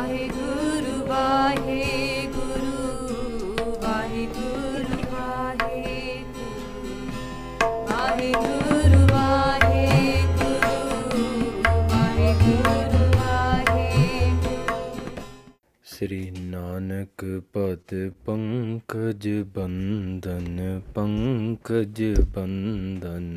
ਵਾਹਿਗੁਰੂ ਵਾਹਿਗੁਰੂ ਵਾਹਿਗੁਰੂ ਵਾਹਿਗੁਰੂ ਵਾਹਿਗੁਰੂ ਵਾਹਿਗੁਰੂ ਵਾਹਿਗੁਰੂ ਵਾਹਿਗੁਰੂ ਸ੍ਰੀ ਨਾਨਕ ਪਦ ਪੰਕਜ ਬੰਦਨ ਪੰਕਜ ਬੰਦਨ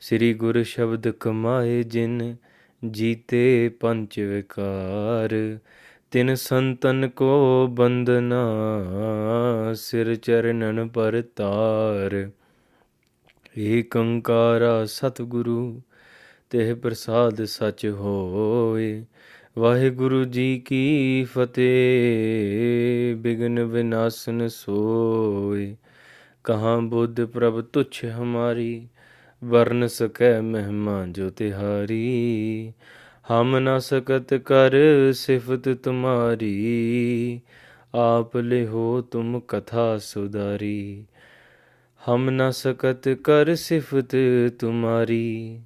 ਸ੍ਰੀ ਗੁਰ ਸ਼ਬਦ ਕਮਾਏ ਜਿਨ ਜੀਤੇ ਪੰਚ ਵਿਕਾਰ, ਤਿਨ ਸੰਤਨ ਕੋ ਬੰਦਨਾ ਸਿਰ ਚਰਨਨ ਪਰ ਤਾਰ। ਏਕ ਓੰਕਾਰਾ ਸਤਿਗੁਰੂ, ਤੇਹ ਪ੍ਰਸਾਦ ਸਚ ਹੋਏ। ਵਾਹਿਗੁਰੂ ਜੀ ਕੀ ਫਤਿਹ, ਬਿਗਨ ਵਿਨਾਸ਼ਨ ਸੋਏ। ਕਹਾਂ ਬੁੱਧ ਪ੍ਰਭ ਤੁਛ ਹਮਾਰੀ ਵਰਨ ਸਕੈ ਮਹਿਮਾ ਜੋ ਤਿਹਾਰੀ, ਹਮ ਨ ਸਕਤ ਕਰ ਸਿਫਤ ਤੁਮਾਰੀ, ਆਪ ਲਿਹੋ ਤੁਮ ਕਥਾ ਸੁਦਾਰੀ ਹਮ ਨ ਸਕਤ ਕਰ ਸਿਫਤ ਤੁਮਾਰੀ,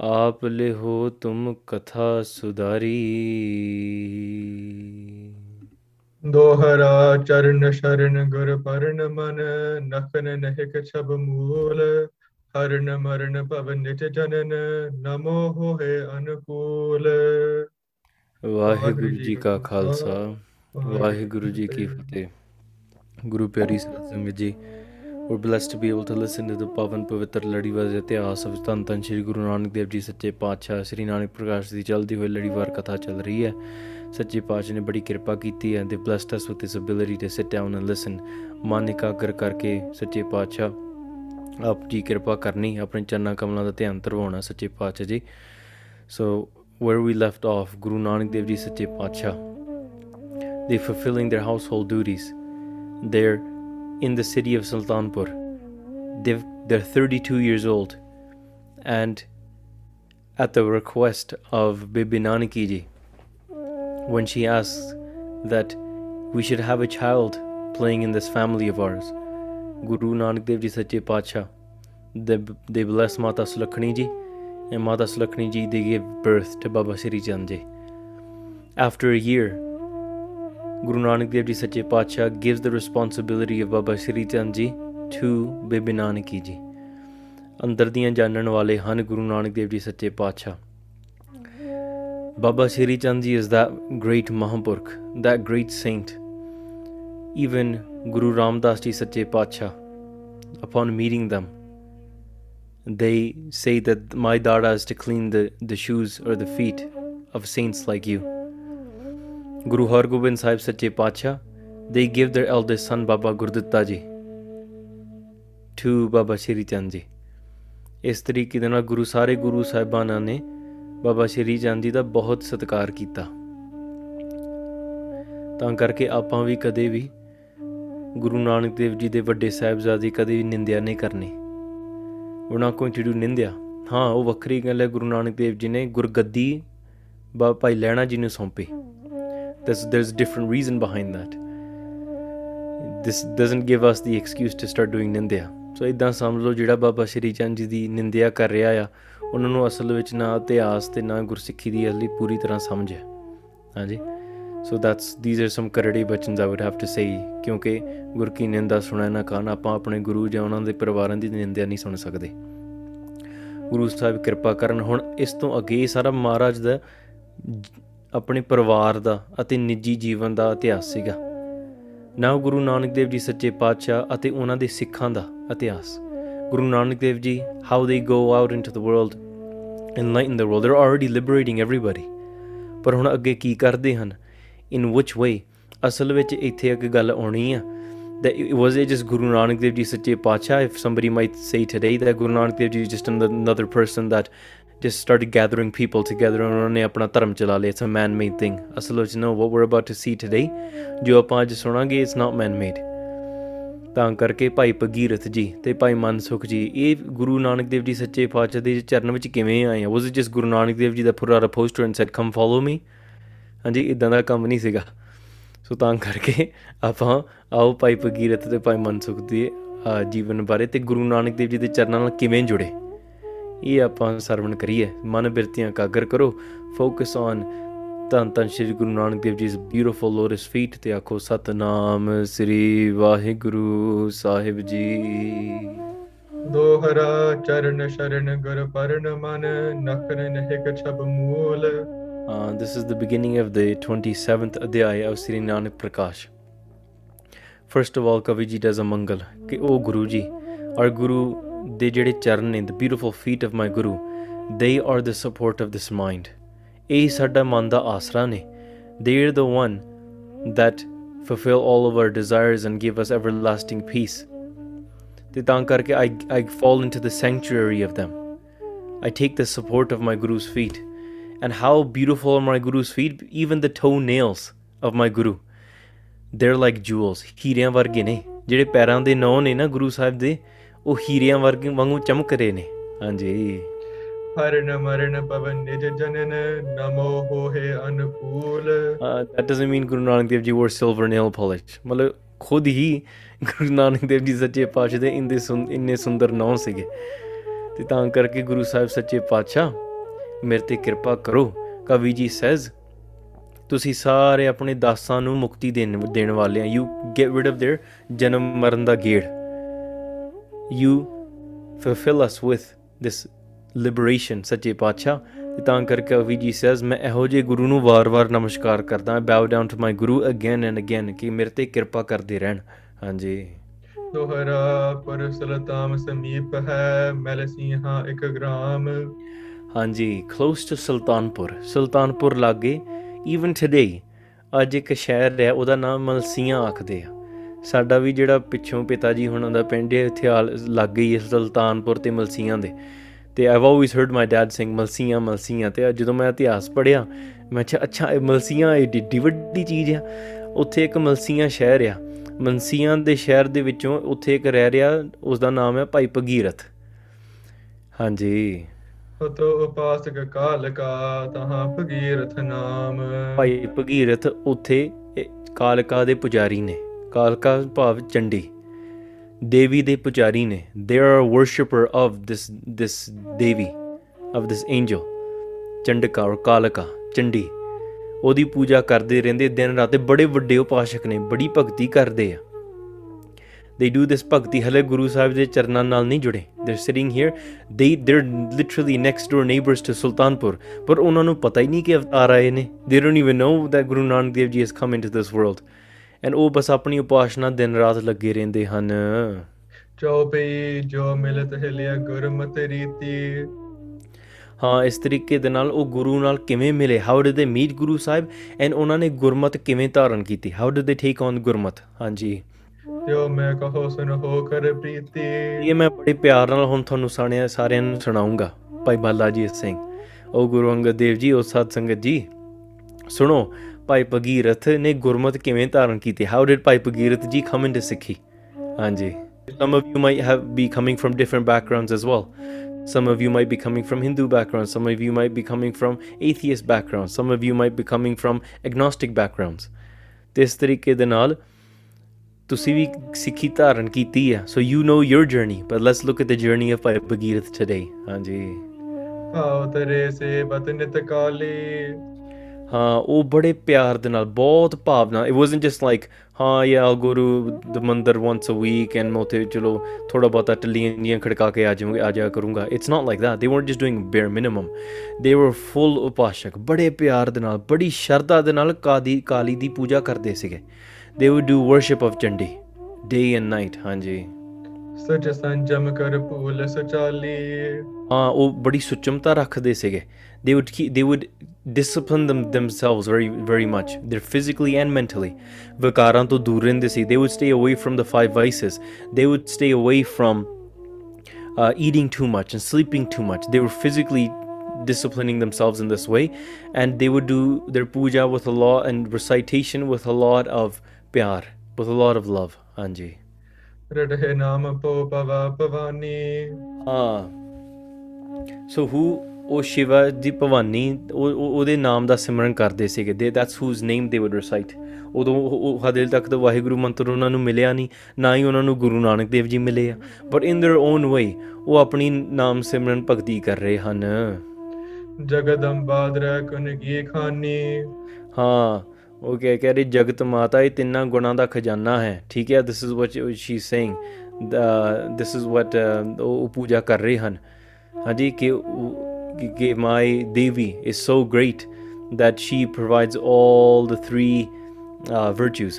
ਆਪ ਲਿਹੋ ਤੁਮ ਕਥਾ ਸੁਦਾਰੀ ਦੋਹਰਾ ਚਰਨ ਸ਼ਰਨ ਗੁਰ ਪਰਨ ਮਨ, ਨਖਨ ਨਹਿਕ ਛਬ ਮੂਲ ਹਰਨ ਮਰਨ ਭਵ ਨਿਤ ਜਨਨ ਨਮੋ ਹੋਏ ਅਨਕੂਲ। ਵਾਹਿਗੁਰੂ ਜੀ ਕਾ ਖਾਲਸਾ ਵਾਹਿਗੁਰੂ ਜੀ ਕੀ ਫਤਿਹ। ਗੁਰੂ ਪਿਆਰੀ ਸੰਗਤ ਜੀ we're blessed to be able to listen to the ਪਵਨ ਪਵਿੱਤਰ ਲੜੀਵਾਰ ਇਤਿਹਾਸ ਵਿੱਚ ਧੰਨ ਧੰਨ ਸ਼੍ਰੀ ਗੁਰੂ ਨਾਨਕ ਦੇਵ ਜੀ ਸੱਚੇ ਪਾਤਸ਼ਾਹ ਸ੍ਰੀ ਨਾਨਕ ਪ੍ਰਕਾਸ਼ ਦੀ ਚਲਦੀ ਹੋਈ ਲੜੀਵਾਰ ਕਥਾ ਚੱਲ ਰਹੀ ਹੈ। ਸੱਚੇ ਪਾਤਸ਼ਾਹ ਨੇ ਬੜੀ ਕਿਰਪਾ ਕੀਤੀ ਹੈ ਦੇ blessed us with this ability to sit down and listen ਮਨ ਇਕਾਗਰ ਕਰਕੇ ਸੱਚੇ ਪਾਤਸ਼ਾਹ ਆਪ ਜੀ ਕਿਰਪਾ ਕਰਨੀ ਆਪਣੇ ਚਰਨਾਂ ਕਮਲਾਂ ਦਾ ਧਿਆਨ ਧਰਵਾਉਣਾ ਸੱਚੇ ਪਾਤਸ਼ਾਹ ਜੀ ਸੋ where we left off ਗੁਰੂ ਨਾਨਕ ਦੇਵ ਜੀ ਸੱਚੇ ਪਾਤਸ਼ਾਹ they fulfilling their household duties they're in the city of sultanpur They've, they're 32 years old and at the request of bibi nanaki ji when she asks that we should have a child playing in this family of ours guru nanak dev ji sache pacha they, they bless mata sulakhani ji and mata sulakhani ji they gave birth to baba sri chand ji after a year Guru Nanak Dev Ji Sache Pacha gives the responsibility of Baba Sri Chand Ji to Bibi Nanaki Ji. ਅੰਦਰ ਦੀਆਂ ਜਾਣਨ ਵਾਲੇ ਹਨ ਗੁਰੂ ਨਾਨਕ ਦੇਵ ਜੀ ਸੱਚੇ ਪਾਤਸ਼ਾਹ Baba Sri Chand Ji is that great Mahampurkh, that great saint. Even Guru Ramdas Ji Sache Pacha, upon meeting them, they say that my dada is to clean the, the shoes or the feet of saints like you. Guru Har Gobind Sahib Sache Pacha, they give their eldest son Baba Gurditta Ji to Baba Shri Chand Ji. ਇਸ ਤਰੀਕੇ ਦੇ ਨਾਲ ਗੁਰੂ ਸਾਰੇ ਗੁਰੂ ਸਾਹਿਬਾਨਾਂ ਨੇ ਬਾਬਾ ਸ਼੍ਰੀ ਚੰਦ ਜੀ ਦਾ ਬਹੁਤ ਸਤਿਕਾਰ ਕੀਤਾ ਤਾਂ ਕਰਕੇ ਆਪਾਂ ਵੀ ਕਦੇ ਵੀ ਗੁਰੂ ਨਾਨਕ ਦੇਵ ਜੀ ਦੇ ਵੱਡੇ ਸਾਹਿਬਜ਼ਾਦੇ ਕਦੇ ਵੀ ਨਿੰਦਿਆ ਨਹੀਂ ਕਰਨੀ। we're not going to do ਨਿੰਦਿਆ। ਹਾਂ, ਉਹ ਵੱਖਰੀ ਗੱਲ ਹੈ, ਗੁਰੂ ਨਾਨਕ ਦੇਵ ਜੀ ਨੇ ਗੁਰਗੱਦੀ ਬਾ ਭਾਈ ਲੈਣਾ ਜੀ ਨੂੰ ਸੌਂਪੀ। There's there's a different reason behind that. This doesn't give us the excuse to start doing ਨਿੰਦਿਆ। ਸੋ ਇਦਾਂ ਸਮਝ ਲਓ, ਜਿਹੜਾ ਬਾਬਾ ਸ਼੍ਰੀ ਚੰਦ ਜੀ ਦੀ ਨਿੰਦਿਆ ਕਰ ਰਿਹਾ ਆ, ਉਹਨਾਂ ਨੂੰ ਅਸਲ ਵਿੱਚ ਨਾ ਇਤਿਹਾਸ ਤੇ ਨਾ ਗੁਰਸਿੱਖੀ ਦੀ ਅਸਲੀ ਪੂਰੀ ਤਰ੍ਹਾਂ ਸਮਝ ਹੈ। ਹਾਂਜੀ? So that's these are some ਕਰੜੀ ਬਚਨਸ I would have to say ਕਿਉਂਕਿ ਗੁਰ ਕੀ ਨਿੰਦਾ ਸੁਣੈ ਨਾ ਕਾਨ ਆਪਾਂ ਆਪਣੇ ਗੁਰੂ ਜਾਂ ਉਹਨਾਂ ਦੇ ਪਰਿਵਾਰਾਂ ਦੀ ਨਿੰਦਿਆ ਨਹੀਂ ਸੁਣ ਸਕਦੇ ਗੁਰੂ ਸਾਹਿਬ ਕਿਰਪਾ ਕਰਨ ਹੁਣ ਇਸ ਤੋਂ ਅੱਗੇ ਇਹ ਸਾਰਾ ਮਹਾਰਾਜ ਦਾ ਜ- ਆਪਣੇ ਪਰਿਵਾਰ ਦਾ ਅਤੇ ਨਿੱਜੀ ਜੀਵਨ ਦਾ ਇਤਿਹਾਸ ਸੀਗਾ ਨਾ ਗੁਰੂ ਨਾਨਕ ਦੇਵ ਜੀ ਸੱਚੇ ਪਾਤਸ਼ਾਹ ਅਤੇ ਉਹਨਾਂ ਦੇ ਸਿੱਖਾਂ ਦਾ ਇਤਿਹਾਸ Guru Nanak Dev ji how they go out into the world enlighten the world. They're already liberating everybody. ਪਰ ਹੁਣ ਅੱਗੇ ਕੀ ਕਰਦੇ ਹਨ ਇਨ ਵਿਚ ਵੇ ਅਸਲ ਵਿੱਚ ਇੱਥੇ ਇੱਕ ਗੱਲ ਆਉਣੀ ਆ that it was it just Guru Nanak Dev Ji Satya Pacha if somebody might say today that Guru Nanak Dev Ji is just another person that just started gathering people together and ਉਹਨਾਂ ਨੇ ਆਪਣਾ ਧਰਮ ਚਲਾ ਲਿਆ it's a man made thing ਅਸਲ ਵਿੱਚ no what we're about to see today ਜੋ ਆਪਾਂ ਅੱਜ ਸੁਣਾਂਗੇ ਇਟਸ ਨਾਟ ਮੈਨ ਮੇਡ ਤਾਂ ਕਰਕੇ ਭਾਈ ਪਗੀਰਥ ਜੀ ਤੇ ਭਾਈ ਮਨਸੁਖ ਜੀ ਇਹ ਗੁਰੂ ਨਾਨਕ ਦੇਵ ਜੀ ਸੱਚੇ ਪਾਤਸ਼ਾਹ ਦੇ ਚਰਨ ਵਿੱਚ ਕਿਵੇਂ ਆਏ ਆ ਵਾਸ ਇਟ ਜਸ ਗੁਰੂ ਨਾਨਕ ਦੇਵ ਜੀ ਦਾ ਪੁਰਾਰਾ poster and said come follow me ਹਾਂਜੀ ਇਦਾਂ ਦਾ ਕੰਮ ਨਹੀਂ ਸੀਗਾ। ਸੋ ਤਾਂ ਕਰਕੇ ਆਪਾਂ ਆਓ ਭਾਈ ਭਗੀਰਥ ਤੇ ਭਾਈ ਮਨਸੁਖ ਦੇ ਅ, ਜੀਵਨ ਬਾਰੇ ਤੇ ਗੁਰੂ ਨਾਨਕ ਦੇਵ ਜੀ ਦੇ ਚਰਨਾਂ ਨਾਲ ਕਿਵੇਂ ਜੁੜੇ? ਇਹ ਆਪਾਂ ਸਰਵਣ ਕਰੀਏ। ਮਨ ਬਿਰਤੀਆਂ ਕਾਗਰ ਕਰੋ। ਫੋਕਸ ਔਨ ਧੰਨ ਧੰਨ ਸ਼੍ਰੀ ਗੁਰੂ ਨਾਨਕ ਦੇਵ ਜੀ ਬਿਊਟੀਫੁਲ ਲੋਟਸ ਫੀਟ ਤੇ ਆਖੋ ਸਤਨਾਮ ਸ੍ਰੀ ਵਾਹਿਗੁਰੂ ਸਾਹਿਬ ਜੀ। ਦੋਹਰਾ ਚਰਨ ਸ਼ਰਨ ਗੁਰ ਪਰਨ ਮਨ ਨਖਨ ਨਹਿਕ ਛਬ ਮੂਲ। Uh, this is the beginning of the 27th Adhyay of Sri Nanak Prakash. First of all, Kavi ji does a mangal. ਕਿ ਉਹ ਗੁਰੂ ਜੀ our ਗੁਰੂ ਦੇ ਜਿਹੜੇ ਚਰਨ ਨੇ the beautiful feet of my guru they are the support of this mind ਇਹ ਸਾਡਾ ਮਨ ਦਾ ਆਸਰਾ ਨੇ they are the one that fulfill all of our desires and give us everlasting peace ਤੇ ਤਾਂ ਕਰਕੇ I, I fall into the sanctuary of them I take the support of my guru's feet And how beautiful are my guru's feet even the toenails of my guru they're like jewels ਹੀਰਿਆਂ ਵਰਗੇ ਨੇ ਜਿਹੜੇ ਪੈਰਾਂ ਦੇ ਨੌ ਨੇ ਨਾ ਗੁਰੂ ਸਾਹਿਬ ਦੇ ਉਹ ਹੀਰਿਆਂ ਵਰਗੇ ਵਾਂਗੂ ਚਮਕ ਰਹੇ ਨੇ ਹਾਂਜੀ ਹਰਨ ਮਰਨ ਪਵਨ ਨਿਜ ਜਨਨ ਨਮੋ ਹੋਏ ਅਨਕੂਲ uh, that doesn't mean Guru Nanak Dev Ji wore silver nail polish ਮਤਲਬ ਖੁਦ ਹੀ ਗੁਰੂ ਨਾਨਕ ਦੇਵ ਜੀ ਸੱਚੇ ਪਾਤਸ਼ਾਹ ਦੇ ਸੁੰ- ਇੰਨੇ ਸੁੰਦਰ ਨਾਂ ਸੀਗੇ ਤੇ ਤਾਂ ਕਰਕੇ ਗੁਰੂ ਸਾਹਿਬ ਸੱਚੇ ਪਾਤਸ਼ਾਹ ਮੇਰੇ ਤੇ ਕਿਰਪਾ ਕਰੋ ਕਵੀ ਜੀ ਸੇਜ਼ ਤੁਸੀਂ ਸਾਰੇ ਆਪਣੇ ਦਾਸਾਂ ਨੂੰ ਮੁਕਤੀ ਦੇਣ ਦੇਣ ਵਾਲੇ ਆ you get rid of their ਜਨਮ ਮਰਨ ਦਾ ਗੇੜ you fulfill us with this liberation ਸੱਚੇ ਪਾਤਸ਼ਾਹ ਤੇ ਤਾਂ ਕਰਕੇ ਕਵੀ ਜੀ ਸੇਜ਼ ਮੈਂ ਇਹੋ ਜਿਹੇ ਗੁਰੂ ਨੂੰ ਵਾਰ-ਵਾਰ ਨਮਸਕਾਰ ਕਰਦਾ bow down to my guru again and again ਕਿ ਮੇਰੇ ਤੇ ਕਿਰਪਾ ਕਰਦੇ ਰਹਿਣ ਹਾਂਜੀ ਦੋਹਰਾ ਪਰ ਸਲਤਾਮ ਸਮੀਪ ਹੈ ਮੈਲ ਸਿੰਘਾਂ ਇੱਕ ਗ੍ਰਾਮ ਹਾਂਜੀ ਕਲੋਸ ਟੂ ਸੁਲਤਾਨਪੁਰ। ਸੁਲਤਾਨਪੁਰ ਲਾਗੇ ਈਵਨ ਟੁਡੇ ਅੱਜ ਇੱਕ ਸ਼ਹਿਰ ਹੈ, ਉਹਦਾ ਨਾਮ ਮਲਸੀਆਂ ਆਖਦੇ ਆ। ਸਾਡਾ ਵੀ ਜਿਹੜਾ ਪਿੱਛੋਂ ਪਿਤਾ ਜੀ ਹੁਣਾਂ ਦਾ ਪਿੰਡ ਹੈ, ਇੱਥੇ ਆਲ- ਲਾਗੇ ਹੀ ਹੈ, ਸੁਲਤਾਨਪੁਰ ਤੇ ਮਲਸੀਆਂ ਦੇ। ਤੇ I've always heard my dad sing Malsian Malsian. ਤੇ ਜਦੋਂ ਮੈਂ ਇਤਿਹਾਸ ਪੜ੍ਹਿਆ, ਮੈਂ ਕਿਹਾ, ਅੱਛਾ, ਇਹ ਮਲਸੀਆਂ ਇਹ ਏਡੀ ਵੱਡੀ ਚੀਜ਼ ਆ। ਉੱਥੇ ਇੱਕ ਮਲਸੀਆਂ ਸ਼ਹਿਰ ਆ। ਮਲਸੀਆਂ ਦੇ ਸ਼ਹਿਰ ਦੇ ਵਿੱਚੋਂ ਉੱਥੇ ਇੱਕ ਰਹਿ ਰਿਹਾ ਉਸ ਦਾ ਨਾਮ ਹੈ ਭਾਈ ਭਗੀਰਥ। ਹਾਂਜੀ। ਹਤੋ ਉਪਾਸਕ ਕਾਲ ਕਾ ਤਹਾਂ ਭਗੀਰਥ ਨਾਮ। ਭਾਈ ਭਗੀਰਥ ਉੱਥੇ ਇਹ ਕਾਲਕਾ ਦੇ ਪੁਜਾਰੀ ਨੇ, ਕਾਲਕਾ ਭਾਵ ਚੰਡੀ। ਦੇਵੀ ਦੇ ਪੁਜਾਰੀ ਨੇ they are worshipper of this this devi of this angel Chandika or ਕਾਲਕਾ, ਚੰਡੀ। ਉਹਦੀ ਪੂਜਾ ਕਰਦੇ ਰਹਿੰਦੇ ਦਿਨ ਰਾਤ ਤੇ ਬੜੇ ਵੱਡੇ ਉਪਾਸ਼ਕ ਨੇ, ਬੜੀ ਭਗਤੀ ਕਰਦੇ ਆ। They do this ਭਗਤੀ ਹਲੇ ਗੁਰੂ ਸਾਹਿਬ ਦੇ ਚਰਨਾਂ ਨਾਲ ਨਹੀਂ ਜੁੜੇ they're sitting here. They they're literally next door neighbors to Sultanpur ਪਰ ਉਹਨਾਂ ਨੂੰ ਪਤਾ ਹੀ ਨਹੀਂ ਕਿ ਅਵਤਾਰ ਆਏ ਨੇ they don't even know that ਗੁਰੂ ਨਾਨਕ ਦੇਵ ਜੀ has come into this world. And ਉਹ ਬਸ ਆਪਣੀ ਉਪਾਸ਼ਨਾ ਦਿਨ ਰਾਤ ਲੱਗੇ ਰਹਿੰਦੇ ਹਨ ਚੌਪਈ ਜੋ ਮਿਲਤ ਹਿਲਿਆ ਗੁਰਮਤਿ ਰੀਤੀ ਹਾਂ ਇਸ ਤਰੀਕੇ ਦੇ ਨਾਲ ਉਹ ਗੁਰੂ ਨਾਲ ਕਿਵੇਂ ਮਿਲੇ how did they meet Guru Sahib and ਉਹਨਾਂ ਨੇ ਗੁਰਮਤ ਕਿਵੇਂ ਧਾਰਨ ਕੀਤੀ ਹਾਊ ਡਿਡ ਦੇ ਟੇਕ ਔਨ ਗੁਰਮਤ ਹਾਂਜੀ ਜੋ ਮੈਂ ਕਹੋ ਸੁਨ ਹੋ ਕਰ ਪ੍ਰੀਤੀ ਇਹ ਮੈਂ ਬੜੇ ਪਿਆਰ ਨਾਲ ਹੁਣ ਤੁਹਾਨੂੰ ਸਾਰਿਆਂ ਸਾਰਿਆਂ ਨੂੰ ਸੁਣਾਉਂਗਾ ਭਾਈ ਬਾਲਾ ਜੀ ਸਿੰਘ ਉਹ ਗੁਰੂ ਅੰਗਦ ਦੇਵ ਜੀ ਉਹ ਸਤ ਸੰਗਤ ਜੀ ਸੁਣੋ ਭਾਈ ਭਗੀਰਥ ਨੇ ਗੁਰਮਤ ਕਿਵੇਂ ਧਾਰਨ ਕੀਤੀ ਹਾਊ ਡਿਡ ਭਾਈ ਭਗੀਰਥ ਜੀ ਕਮ ਇਨਟੂ ਸਿੱਖੀ ਹਾਂਜੀ some of you might have be coming from different backgrounds as well some of you might be coming from hindu backgrounds some of you might be coming from atheist backgrounds some of you might be coming from agnostic backgrounds ਤੇ ਇਸ ਤਰੀਕੇ ਦੇ ਨਾਲ ਤੁਸੀਂ ਵੀ ਸਿੱਖੀ ਧਾਰਨ ਕੀਤੀ ਹੈ so you know your journey but let's look at the journey of Bhai Bhagirath today ਹਾਂਜੀ ਭਾਉ ਤਰੇ ਸੇ ਬਤ ਨਿਤ ਕਾਲੀ ਹਾਂ ਉਹ ਬੜੇ ਪਿਆਰ ਦੇ ਨਾਲ ਬਹੁਤ ਭਾਵਨਾ it wasn't just like ਹਾਂ yeah I'll go to the ਮੰਦਰ once a week and ਮੈਂ ਉੱਥੇ ਚਲੋ ਥੋੜਾ ਬਹੁਤਾ ਟੱਲੀਆਂ ਜੀਆਂ ਖੜਕਾ ਕੇ ਆ ਜਾਵਾਂਗੇ ਆ ਜਾਇਆ ਕਰੂੰਗਾ it's not like that they weren't just doing bare minimum they were full ਉਪਾਸ਼ਕ ਬੜੇ ਪਿਆਰ ਦੇ ਨਾਲ ਬੜੀ ਸ਼ਰਧਾ ਦੇ ਨਾਲ ਕਾਦੀ ਕਾਲੀ ਦੀ ਪੂਜਾ ਕਰਦੇ ਸੀਗੇ they would do worship of Chandi day and night ਹਾਂਜੀ ਸਚ ਸੰਜਮ ਕਰ ਭੂਲ ਸਚਾਲੀ ਹਾਂ ਉਹ ਬੜੀ ਸੁਚਮਤਾ ਰੱਖਦੇ ਸੀਗੇ they would keep, they would discipline them themselves very very much they're physically and mentally ਵਿਕਾਰਾਂ ਤੋਂ ਦੂਰ ਰਹਿੰਦੇ ਸੀ they would stay away from the five vices they would stay away from uh, eating too much and sleeping too much they were physically disciplining themselves in this way and they would do their puja with a lot and recitation with a lot of pyar with a lot of love ਹਾਂਜੀ ਰੜੇ ਨਾਮ ਪੋ ਪਵਾ ਭਵਾਨੀ ਹਾਂ ਸੋ ਹੂ ਉਹ ਸ਼ਿਵਾ ਦੀ ਭਵਾਨੀ ਉਹ ਉਹ- ਉਹਦੇ ਨਾਮ ਦਾ ਸਿਮਰਨ ਕਰਦੇ ਸੀਗੇ ਦੇ ਦੈਟਸ ਹੂਜ਼ ਨੇਮ ਦੇ ਵੁੱਡ ਰਿਸਾਈਟ ਉਦੋਂ ਉਹ- ਉਹ ਹਦੇ ਤੱਕ ਤਾਂ ਵਾਹਿਗੁਰੂ ਮੰਤਰ ਉਹਨਾਂ ਨੂੰ ਮਿਲਿਆ ਨਹੀਂ ਨਾ ਹੀ ਉਹਨਾਂ ਨੂੰ ਗੁਰੂ ਨਾਨਕ ਦੇਵ ਜੀ ਮਿਲੇ ਆ but in their own way ਉਹ ਆਪਣੀ ਨਾਮ ਸਿਮਰਨ ਭਗਤੀ ਕਰ ਰਹੇ ਹਨ ਜਗਦੰਬਾ ਦਰੈ ਕੁਨ ਕੀ ਖਾਨੀ ਹਾਂ ਉਹ ਕਹਿ ਕਹਿ ਰਹੀ ਜਗਤ ਮਾਤਾ ਇਹ ਤਿੰਨਾਂ ਗੁਣਾਂ ਦਾ ਖਜ਼ਾਨਾ ਹੈ। ਠੀਕ ਹੈ this is what she saying this is what ਉਹ ਪੂਜਾ ਕਰ ਰਹੇ ਹਨ। ਹਾਂਜੀ ਕਿ ਕਿ- my devi is so great that she provides all the three uh, virtues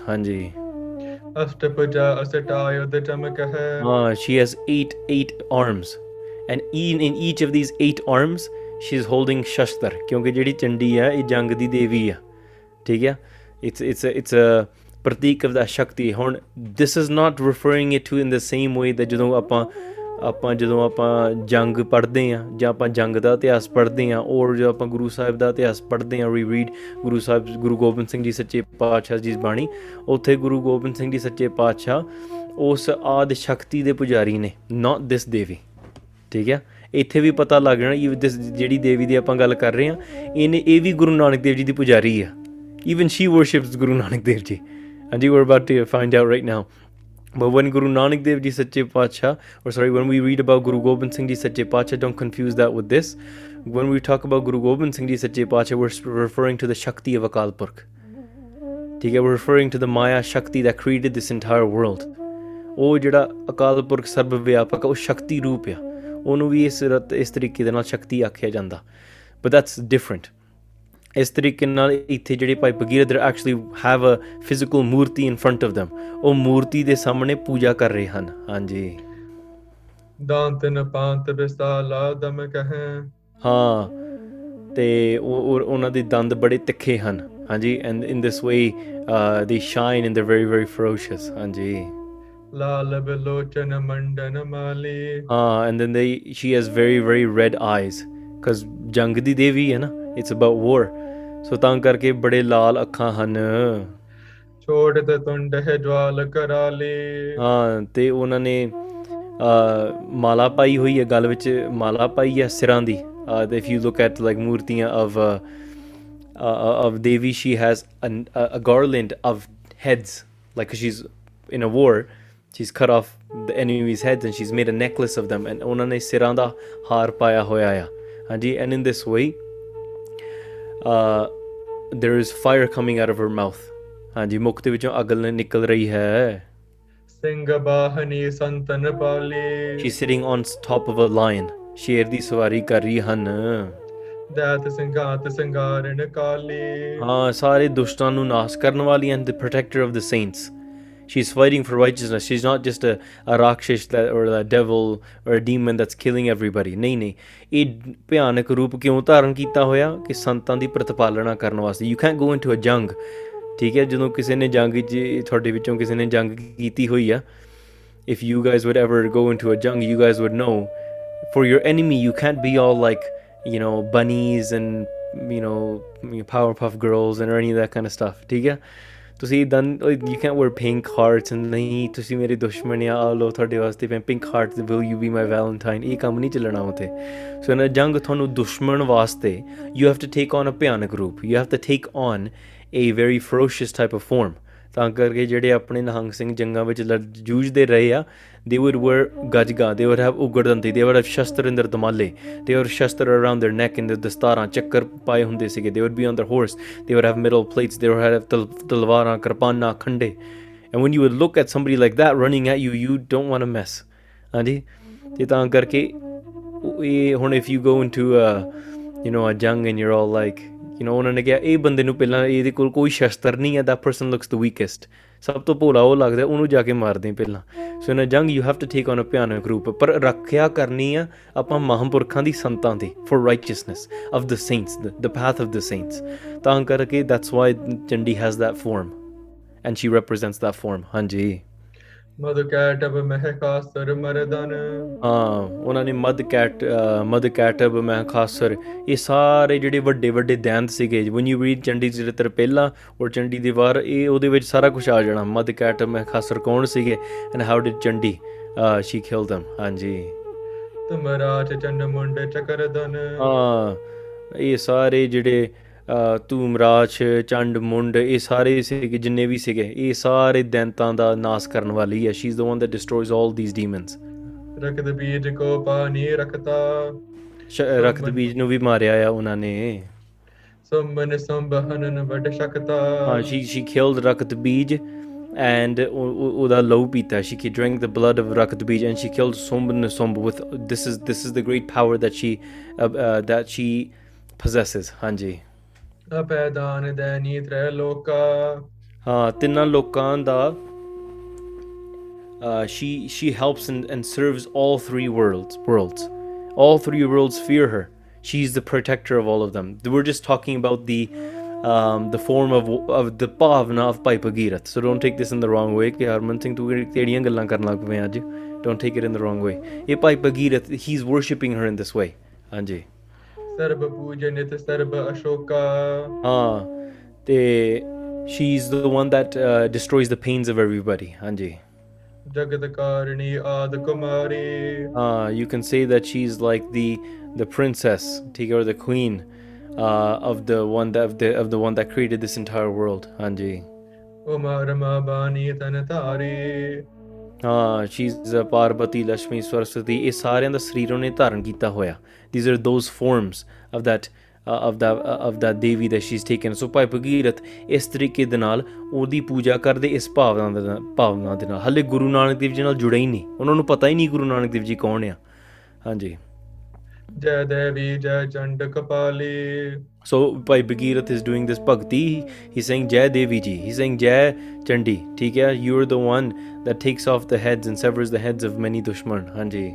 ਹੈ। Uh, she has eight eight arms, and in in each of these eight arms, she's holding shastar. ਕਿਉਂਕਿ ਜਿਹੜੀ ਚੰਡੀ ਹੈ ਇਹ ਜੰਗ ਦੀ ਦੇਵੀ ਆ। ਠੀਕ ਹੈ it's it's a it's a ਪ੍ਰਤੀਕ of that ਸ਼ਕਤੀ। ਹੁਣ this is not referring it to in the same way that ਜਦੋਂ ਆਪਾਂ ਆਪਾਂ ਜਦੋਂ ਆਪਾਂ ਜੰਗ ਪੜ੍ਹਦੇ ਆ ਜਾਂ ਆਪਾਂ ਜੰਗ ਦਾ ਇਤਿਹਾਸ ਪੜ੍ਹਦੇ ਆ ਔਰ ਜਦੋਂ ਆਪਾਂ ਗੁਰੂ ਸਾਹਿਬ ਦਾ ਇਤਿਹਾਸ ਪੜ੍ਹਦੇ ਆ ਵੀ ਰੀਡ ਗੁਰੂ ਸਾਹਿਬ, ਗੁਰੂ ਗੋਬਿੰਦ ਸਿੰਘ ਜੀ ਸੱਚੇ ਪਾਤਸ਼ਾਹ ਜੀ ਦੀ ਬਾਣੀ, ਉੱਥੇ ਗੁਰੂ ਗੋਬਿੰਦ ਸਿੰਘ ਜੀ ਸੱਚੇ ਪਾਤਸ਼ਾਹ ਉਸ ਆਦ ਸ਼ਕਤੀ ਦੇ ਪੁਜਾਰੀ ਨੇ ਨਾਟ ਦਿਸ ਦੇਵੀ। ਠੀਕ ਹੈ ਇੱਥੇ ਵੀ ਪਤਾ ਲੱਗ ਜਾਣਾ, ਇਹ this ਜਿਹੜੀ ਦੇਵੀ ਦੀ ਆਪਾਂ ਗੱਲ ਕਰ ਰਹੇ ਆ, ਇਹਨੇ, ਇਹ ਵੀ ਗੁਰੂ ਨਾਨਕ ਦੇਵ ਜੀ ਦੀ ਪੁਜਾਰੀ ਆ। even she worships ਗੁਰੂ ਨਾਨਕ ਦੇਵ ਜੀ and you were about to find out right now but when Guru Nanak Dev Ji Sache Pacha, or sorry, when we read about Guru Gobind Singh Ji Sache Pacha, don't confuse that with this. When we talk about Guru Gobind Singh Ji Sache Pacha, we're s- referring to the Shakti of Akal Purkh. ਠੀਕ ਹੈ we're referring to the Maya Shakti that created this entire world. ਉਹ ਜਿਹੜਾ ਅਕਾਲ ਪੁਰਖ ਸਰਬ ਵਿਆਪਕ ਆ, ਉਹ ਸ਼ਕਤੀ ਰੂਪ ਆ ਉਹਨੂੰ ਵੀ ਇਸ ਰਤ- ਇਸ ਤਰੀਕੇ ਦੇ ਨਾਲ ਸ਼ਕਤੀ ਆਖਿਆ ਜਾਂਦਾ but that's different ਇਸ ਤਰੀਕੇ ਨਾਲ ਇੱਥੇ ਜਿਹੜੇ Bhai Bhagirath actually have a physical murti in front of them ਉਹ ਮੂਰਤੀ ਦੇ ਸਾਹਮਣੇ ਪੂਜਾ ਕਰ ਰਹੇ ਹਨ। ਹਾਂਜੀ। ਦਾੰਤ ਨ ਪਾਂਤ ਵਿਸਾਲਾ ਦਮ ਕਹੈ। ਹਾਂ। ਤੇ ਉਹ ਉਹ- ਉਹਨਾਂ ਦੇ ਦੰਦ ਬੜੇ ਤਿੱਖੇ ਹਨ। ਹਾਂਜੀ। ਐਂਡ ਇਨ ਦਿਸ ਵੇ ਦੇ ਸ਼ਾਈਨ ਇਨ ਦੇ ਵੈਰੀ ਵੈਰੀ ferocious ਹਾਂਜੀ। ਲਾਲ ਬਿਲੋਚਨ ਮੰਡਨ ਮਾਲੀ। ਹਾਂ। And then they she has very very red eyes cuz ਜੰਗ ਦੀ ਦੇਵੀ ਹੈ ਨਾ। ਇਟਸ ਅਬਾਊਟ war ਸੋ ਤਾਂ ਕਰਕੇ ਬੜੇ ਲਾਲ ਅੱਖਾਂ ਹਨ ਛੋੜ ਤੇ ਤੁੰਡ ਹੈ ਜਵਾਲ ਕਰਾਲੀ ਹਾਂ ਤੇ ਉਹਨਾਂ ਨੇ ਅ, ਮਾਲਾ ਪਾਈ ਹੋਈ ਹੈ ਗਲ ਵਿੱਚ ਮਾਲਾ ਪਾਈ ਹੈ ਸਿਰਾਂ ਦੀ if you look at like ਮੂਰਤੀਆਂ of she has an, a, a garland of heads, like 'cause she's in a war. She's cut off the enemy's heads and she's made a necklace of them. And ਉਹਨਾਂ ਨੇ ਸਿਰਾਂ ਦਾ ਹਾਰ ਪਾਇਆ ਹੋਇਆ ਆ ਹਾਂਜੀ and in this way uh, there is fire coming out of her mouth ਹਾਂਜੀ ਮੁਖ ਦੇ ਵਿੱਚੋਂ ਅੱਗ ਨ- ਨਿਕਲ ਰਹੀ ਹੈ ਸਿੰਘ ਬਾਹਨੀ ਸੰਤਨ ਪਾਲੀ sitting on s- top of a lion. ਸ਼ੇਰ ਦੀ ਸਵਾਰੀ ਕਰ ਰਹੀ ਹਨ ਦਾਤ ਸਿੰਘਾਤ ਸਿੰਘਾਰਨ ਕਾਲੀ ਹਾਂ ਸਾਰੇ ਦੁਸ਼ਟਾਂ ਨੂੰ ਨਾਸ਼ ਕਰਨ ਵਾਲੀ and the protector of the saints. She's fighting for righteousness. She's not just a, a rakshish that, or a devil or a demon that's killing everybody. ਨਹੀਂ ਨਹੀਂ ਇਹ ਭਿਆਨਕ ਰੂਪ ਕਿਉਂ ਧਾਰਨ ਕੀਤਾ ਹੋਇਆ ਕਿ ਸੰਤਾਂ ਦੀ ਪ੍ਰਤਪਾਲਣਾ ਕਰਨ ਵਾਸਤੇ you can't go into a jung ਠੀਕ ਹੈ ਜਦੋਂ ਕਿਸੇ ਨੇ ਜੰਗ 'ਚ ਤੁਹਾਡੇ ਵਿੱਚੋਂ ਕਿਸੇ ਨੇ ਜੰਗ ਕੀਤੀ ਹੋਈ ਆ if you guys would ever go into a jung you guys would know for your enemy you can't be all like you know bunnies and you know Powerpuff Girls and or any of that kind of stuff ਠੀਕ ਹੈ ਤੁਸੀਂ then you can't wear pink hearts and ਨਹੀਂ ਤੁਸੀਂ ਮੇਰੇ ਦੁਸ਼ਮਣ ਆ ਲੋ ਤੁਹਾਡੇ ਵਾਸਤੇ ਮੈਂ pink hearts will you be my valentine ਇਹ ਕੰਮ ਨਹੀਂ ਚੱਲਣਾ ਉਤੇ ਸੋ ਇਹਨਾਂ ਜੰਗ ਤੁਹਾਨੂੰ ਦੁਸ਼ਮਣ ਵਾਸਤੇ you have to take on a ਭਿਆਨਕ ਰੂਪ you have to take on a very ferocious type of form ਤਾਂ ਕਰਕੇ ਜਿਹੜੇ ਆਪਣੇ ਨਿਹੰਗ ਸਿੰਘ ਜੰਗਾਂ ਵਿੱਚ ਲੜ ਜੂਝਦੇ ਰਹੇ ਆ they would wear gajga they would have ਉਗੜਦੰਤੀ they would have ਸ਼ਸਤਰ in their ਦਮਾਲੇ they would have ਸ਼ਸਤਰ around their neck in the ਦਸਤਾਰਾਂ ਚੱਕਰ ਪਾਏ ਹੁੰਦੇ ਸੀਗੇ they would be on their horse they would have middle plates they would have ਤਲ- ਤਲਵਾਰਾਂ ਕਿਰਪਾਨਾਂ ਖੰਡੇ and when you would look at somebody like that running at you you don't want to mess ਹਾਂਜੀ ਤੇ ਤਾਂ ਕਰਕੇ ਉਹ ਇਹ ਹੁਣ if you go into a you know a jung and you're all like you know, ਉਹਨਾਂ ਨੇ ਕਿਹਾ, ਇਹ ਬੰਦੇ ਨੂੰ ਪਹਿਲਾਂ ਇਹਦੇ ਕੋਲ ਕੋਈ ਸ਼ਸਤਰ ਨਹੀਂ ਹੈ, that person looks the weakest ਸਭ ਤੋਂ ਭੋਲਾ ਉਹ ਲੱਗਦਾ, ਉਹਨੂੰ ਜਾ ਕੇ ਮਾਰਦੇ ਪਹਿਲਾਂ। So in a jang you have to take on a ਭਿਆਨਕ ਰੂਪ ਪਰ ਰੱਖਿਆ ਕਰਨੀ ਆ ਆਪਾਂ ਮਹਾਂਪੁਰਖਾਂ ਦੀ ਸੰਤਾਂ ਦੀ for righteousness of the saints the path of the saints ਤਾਂ ਕਰਕੇ that's why Chandi has that form and she represents that form ਹਾਂਜੀ। ਮਦ ਕੈਟਬ ਮਹਿਕਾਸਰ ਮਰਦਨ। ਹਾਂ ਉਹਨਾਂ ਨੇ ਮਦ ਕੈਟ ਮਦ ਕੈਟਬ ਮੈਂ ਖਾਸਰ। ਇਹ ਸਾਰੇ ਜਿਹੜੇ ਵੱਡੇ ਵੱਡੇ ਦੈਂਤ ਸੀਗੇ when you read ਚੰਡੀ ਚਰਿੱਤਰ ਪਹਿਲਾ ਔਰ ਚੰਡੀ ਦੀ ਵਾਰ ਇਹ ਉਹਦੇ ਵਿੱਚ ਸਾਰਾ ਕੁਝ ਆ ਜਾਣਾ। ਮਦ ਕੈਟਬ ਮੈਂ ਖਾਸਰ ਕੌਣ ਸੀਗੇ? And how did Chandi she kill them? ਹਾਂਜੀ। ਤੁਮ ਰਾਜ ਚੰਨ ਮੁੰਡ ਚਕਰਦਨ ਹਾਂ ਇਹ ਸਾਰੇ ਜਿਹੜੇ ਧੂਮਰਾਜ ਚੰਡ ਮੁੰਡ ਇਹ ਸਾਰੇ ਸੀਗੇ ਜਿੰਨੇ ਵੀ ਸੀਗੇ ਇਹ ਸਾਰੇ ਦੈਂਤਾਂ ਦਾ ਨਾਸ ਕਰਨ ਵਾਲੀ ਹੈ she is the one that destroys all these demons Rakt Beej ਕੋ ਪਾਣੀ ਰਖਤਾ ਸ਼- ਰਖਤ ਬੀਜ ਨੂੰ ਵੀ ਮਾਰਿਆ ਆ ਉਹਨਾਂ ਨੇ ਸੰਬਨ ਸੰਬਹਨਨ ਵੱਡ ਸ਼ਕਤਾ ਹਾਂ she she killed ਰਕਤ ਬੀਜ and ਉਹ- ਉਹ- ਉਹਦਾ ਲਹੂ ਪੀਤਾ she she drank the blood of ਰਕਤ ਬੀਜ and she killed Somb Nisomb with this is this is the great power that she uh, uh, that she possesses ਹਾਂਜੀ ਅਪੈਦਾਨ ਦੈਨੀ ਤ੍ਰੈ ਲੋਕਾ ਹਾਂ ਤਿੰਨਾਂ ਲੋਕਾਂ ਦਾ uh, she she helps and, and serves all three worlds worlds all three worlds fear her she's the protector of all of them we're just talking about the um, the form of of the pavna of Pai Bhagirat. So don't take this in the wrong way. ਕਿ ਹਰਮਨ ਸਿੰਘ ਤੂੰ ਕਿਹੜੀਆਂ ਗੱਲਾਂ ਕਰਨ ਲੱਗ ਪਏ ਅੱਜ don't take it in the wrong way. ਇਹ Pai Bhagirat, he's worshipping her in this way. ਹਾਂਜੀ ਸਰਬ ਪੂਜਨ ਤੇ ਸਰਬ ਅਸ਼ੋਕਾ। ਹਾਂ ਤੇ the one that uh, destroys the pains of everybody ਹਾਂਜੀ। jagatkarani adkumari you can say that she's like the the princess take or the queen uh, of the one that of the, of the one that created this entire world hanji ਹਾਂ she is Parbati Lakshmi Saraswati ਇਹ ਸਾਰਿਆਂ ਦਾ ਸਰੀਰ ਉਹਨੇ ਧਾਰਨ ਕੀਤਾ ਹੋਇਆ। These are those forms of that of the of the Devi that she's taken. So ਭਾਈ ਭਗੀਰਥ ਇਸ ਤਰੀਕੇ ਦੇ ਨਾਲ ਉਹਦੀ ਪੂਜਾ ਕਰਦੇ ਇਸ ਭਾਵਨਾ ਦੇ ਭਾਵਨਾ ਦੇ ਨਾਲ ਹਲੇ ਗੁਰੂ ਨਾਨਕ ਦੇਵ ਜੀ ਨਾਲ ਜੁੜੇ ਹੀ ਨਹੀਂ ਉਹਨਾਂ ਨੂੰ ਪਤਾ ਹੀ ਨਹੀਂ ਗੁਰੂ ਨਾਨਕ ਦੇਵ ਜੀ ਕੌਣ ਆ ਹਾਂਜੀ ਜੈ ਦੇਵੀ ਜੈ ਚੰਡ ਕਪਾਲੀ ਸੋ ਭਾਈ ਭਗੀਰਥ ਇਜ਼ ਡੂਇੰਗ ਦਿਸ ਭਗਤੀ ਹੀ ਸੇਇੰਗ ਜੈ ਦੇਵੀ ਜੀ ਹੀ ਸੇਇੰਗ ਜੈ ਚੰਡੀ ਠੀਕ ਹੈ you are the one that takes off the heads and severs the heads of many ਦੁਸ਼ਮਣ ਹਾਂਜੀ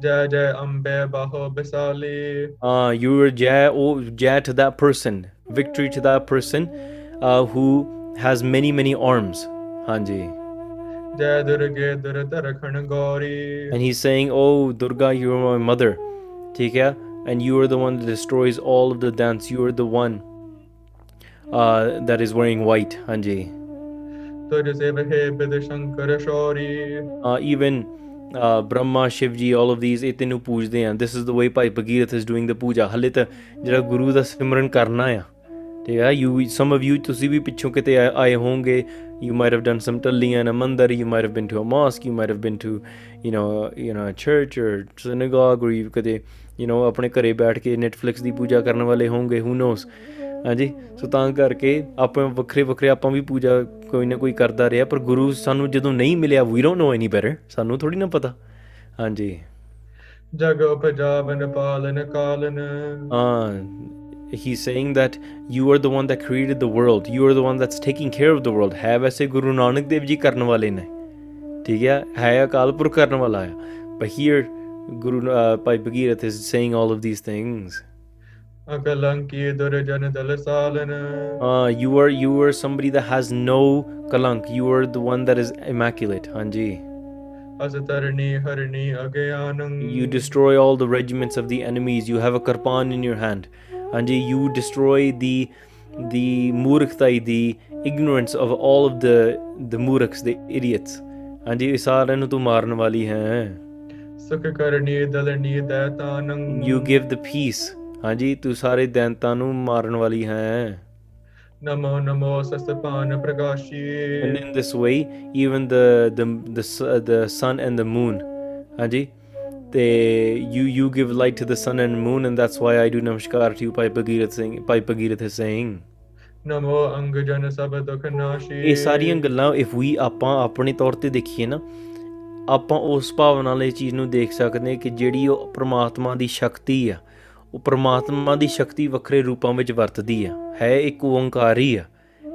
Jai Jai Ambe Baho Besali. Uh, you were Jai, oh, Jai to that person, victory to that person uh, who has many, many arms. Hanji. Jai Durge Duradarakhana Gauri. And he's saying, Oh Durga, you are my mother. Take And you are the one that destroys all of the dance. You are the one uh, that is wearing white. Hanji. Uh, even Brahma Shiv ji 올 of these ਇਹ ਤੈਨੂੰ ਪੂਜਦੇ ਆ this is the way Bhai Bhagirath is doing the puja ਹਲੇ ਤਾਂ ਜਿਹੜਾ ਗੁਰੂ ਦਾ ਸਿਮਰਨ ਕਰਨਾ ਆ ਠੀਕ ਆ ਯੂ ਸਮ ਆਫ ਯੂ ਤੁਸੀਂ ਵੀ ਪਿੱਛੋਂ ਕਿਤੇ ਆਏ ਹੋਵੋਗੇ you might have done some ਟੱਲੀਆਂ in a mandir you might have been to a mosque you might have been to you know you know a church or synagogue or you ਕਦੇ you know ਆਪਣੇ ਘਰੇ ਬੈਠ ਕੇ Netflix ਦੀ ਪੂਜਾ ਕਰਨ ਵਾਲੇ ਹੋਵੋਗੇ ਹੂ knows ਹਾਂਜੀ ਸੋ ਤਾਂ ਕਰਕੇ ਆਪਾਂ ਵੱਖਰੇ ਵੱਖਰੇ ਆਪਾਂ ਵੀ ਪੂਜਾ ਕੋਈ ਨਾ ਕੋਈ ਕਰਦਾ ਰਿਹਾ ਪਰ ਗੁਰੂ ਸਾਨੂੰ ਜਦੋਂ ਨਹੀਂ ਮਿਲਿਆ we don't know any better ਸਾਨੂੰ ਥੋੜੀ ਨਾ ਪਤਾ ਹਾਂਜੀ ਜਗ ਉਪਜਾਵਨ ਪਾਲਨ ਕਾਲਨ ਹਾਂ he's saying that you are the one that created the world you are the one that's taking care of the world ਹੈ ਵੈਸੇ ਗੁਰੂ ਨਾਨਕ ਦੇਵ ਜੀ ਕਰਨ ਵਾਲੇ ਨੇ ਠੀਕ ਹੈ ਹੈ ਅਕਾਲ ਪੁਰਖ ਕਰਨ ਵਾਲਾ ਹੈ but here guru uh, Bhai Bhagirath is saying all of these things uh, you are you are somebody that has no kalank you are the one that is immaculate ਅਗਿਆਨੰ you destroy all the regiments of the enemies you have a karpan in your hand ਹਾਂਜੀ you destroy the the ਮੂਰਖਤਾਈ the ignorance of all of the the ਮੂਰਖs the idiots ਇਹ ਸਾਰਿਆਂ ਨੂੰ ਤੂੰ ਮਾਰਨ ਵਾਲੀ ਹੈ you give the peace ਹਾਂਜੀ ਤੂੰ ਸਾਰੇ ਦੈਂਤਾਂ ਨੂੰ ਮਾਰਨ ਵਾਲੀ ਹੈ ਨਮੋ ਨਮੋ ਸਸਪਾਨ ਪ੍ਰਕਾਸ਼ੀ in this way even the the the, s- the sun and the moon ਹਾਂਜੀ ਤੇ you you give light to the sun and moon and that's why I do namaskar to you Bhai Bhagirath Singh Bhai Bhagirath is saying ਨਮੋ ਅੰਗ ਜਨ ਸਭ ਦੁਖ ਨਾਸ਼ੀ ਇਹ ਸਾਰੀਆਂ ਗੱਲਾਂ if we ਆਪਾਂ ਆਪਣੇ ਤੌਰ ਤੇ ਦੇਖੀਏ ਨਾ ਆਪਾਂ ਉਸ ਭਾਵਨਾ ਨਾਲ ਇਹ ਚੀਜ਼ ਨੂੰ ਦੇਖ ਸਕਦੇ ਹਾਂ ਕਿ ਜਿਹੜੀ ਉਹ ਪ੍ਰਮਾਤਮਾ ਦੀ ਸ਼ਕਤੀ ਆ ਉਹ ਪ੍ਰਮਾਤਮਾ ਦੀ ਸ਼ਕਤੀ ਵੱਖਰੇ ਰੂਪਾਂ ਵਿੱਚ ਵਰਤਦੀ ਆ। ਹੈ ਇੱਕ ਓੰਕਾਰ ਹੀ ਆ।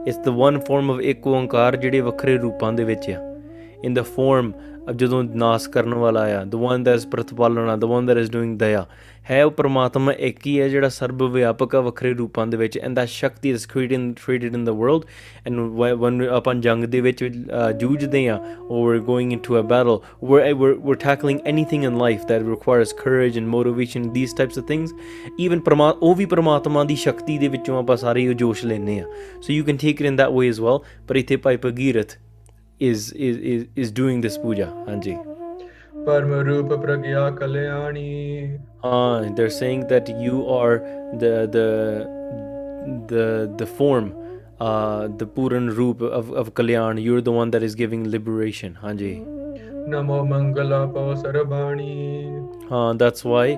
It's the one form of Ik Onkar ਜਿਹੜੇ ਵੱਖਰੇ ਰੂਪਾਂ ਦੇ ਵਿੱਚ ਆ। ਇਨ ਦ ਫਾਰਮ ਜਦੋਂ ਨਾਸ ਕਰਨ ਵਾਲਾ ਆ the one that is ਪ੍ਰਤਪਾਲਣਾ the one that is doing ਦਇਆ ਹੈ ਉਹ ਪ੍ਰਮਾਤਮਾ ਇੱਕ ਹੀ ਹੈ ਜਿਹੜਾ ਸਰਬ ਵਿਆਪਕ ਆ ਵੱਖਰੇ ਰੂਪਾਂ ਦੇ ਵਿੱਚ and that shakti is created created in the world and one ਆਪਾਂ ਜੰਗ ਦੇ ਵਿੱਚ ਅ, ਜੂਝਦੇ ਆ or we're going into a battle we're, we're, we're tackling anything in life that requires courage and motivation these types of things even ਪ੍ਰਮਾ ਉਹ ਵੀ ਪ੍ਰਮਾਤਮਾ ਦੀ ਸ਼ਕਤੀ ਦੇ ਵਿੱਚੋਂ ਆਪਾਂ ਸਾਰੇ ਉਹ ਜੋਸ਼ ਲੈਨੇ ਆ। So you can take it in that way as well ਪਰ ਇੱਥੇ ਭਾਈ Bhagirath is is is, is doing this puja hanji Ah, they're saying that you are the the the the form, uh, the Puran Roop of, of Kalyan. You're the one that is giving liberation. Hanji. Namo Mangala Sarabhani. Ah, that's why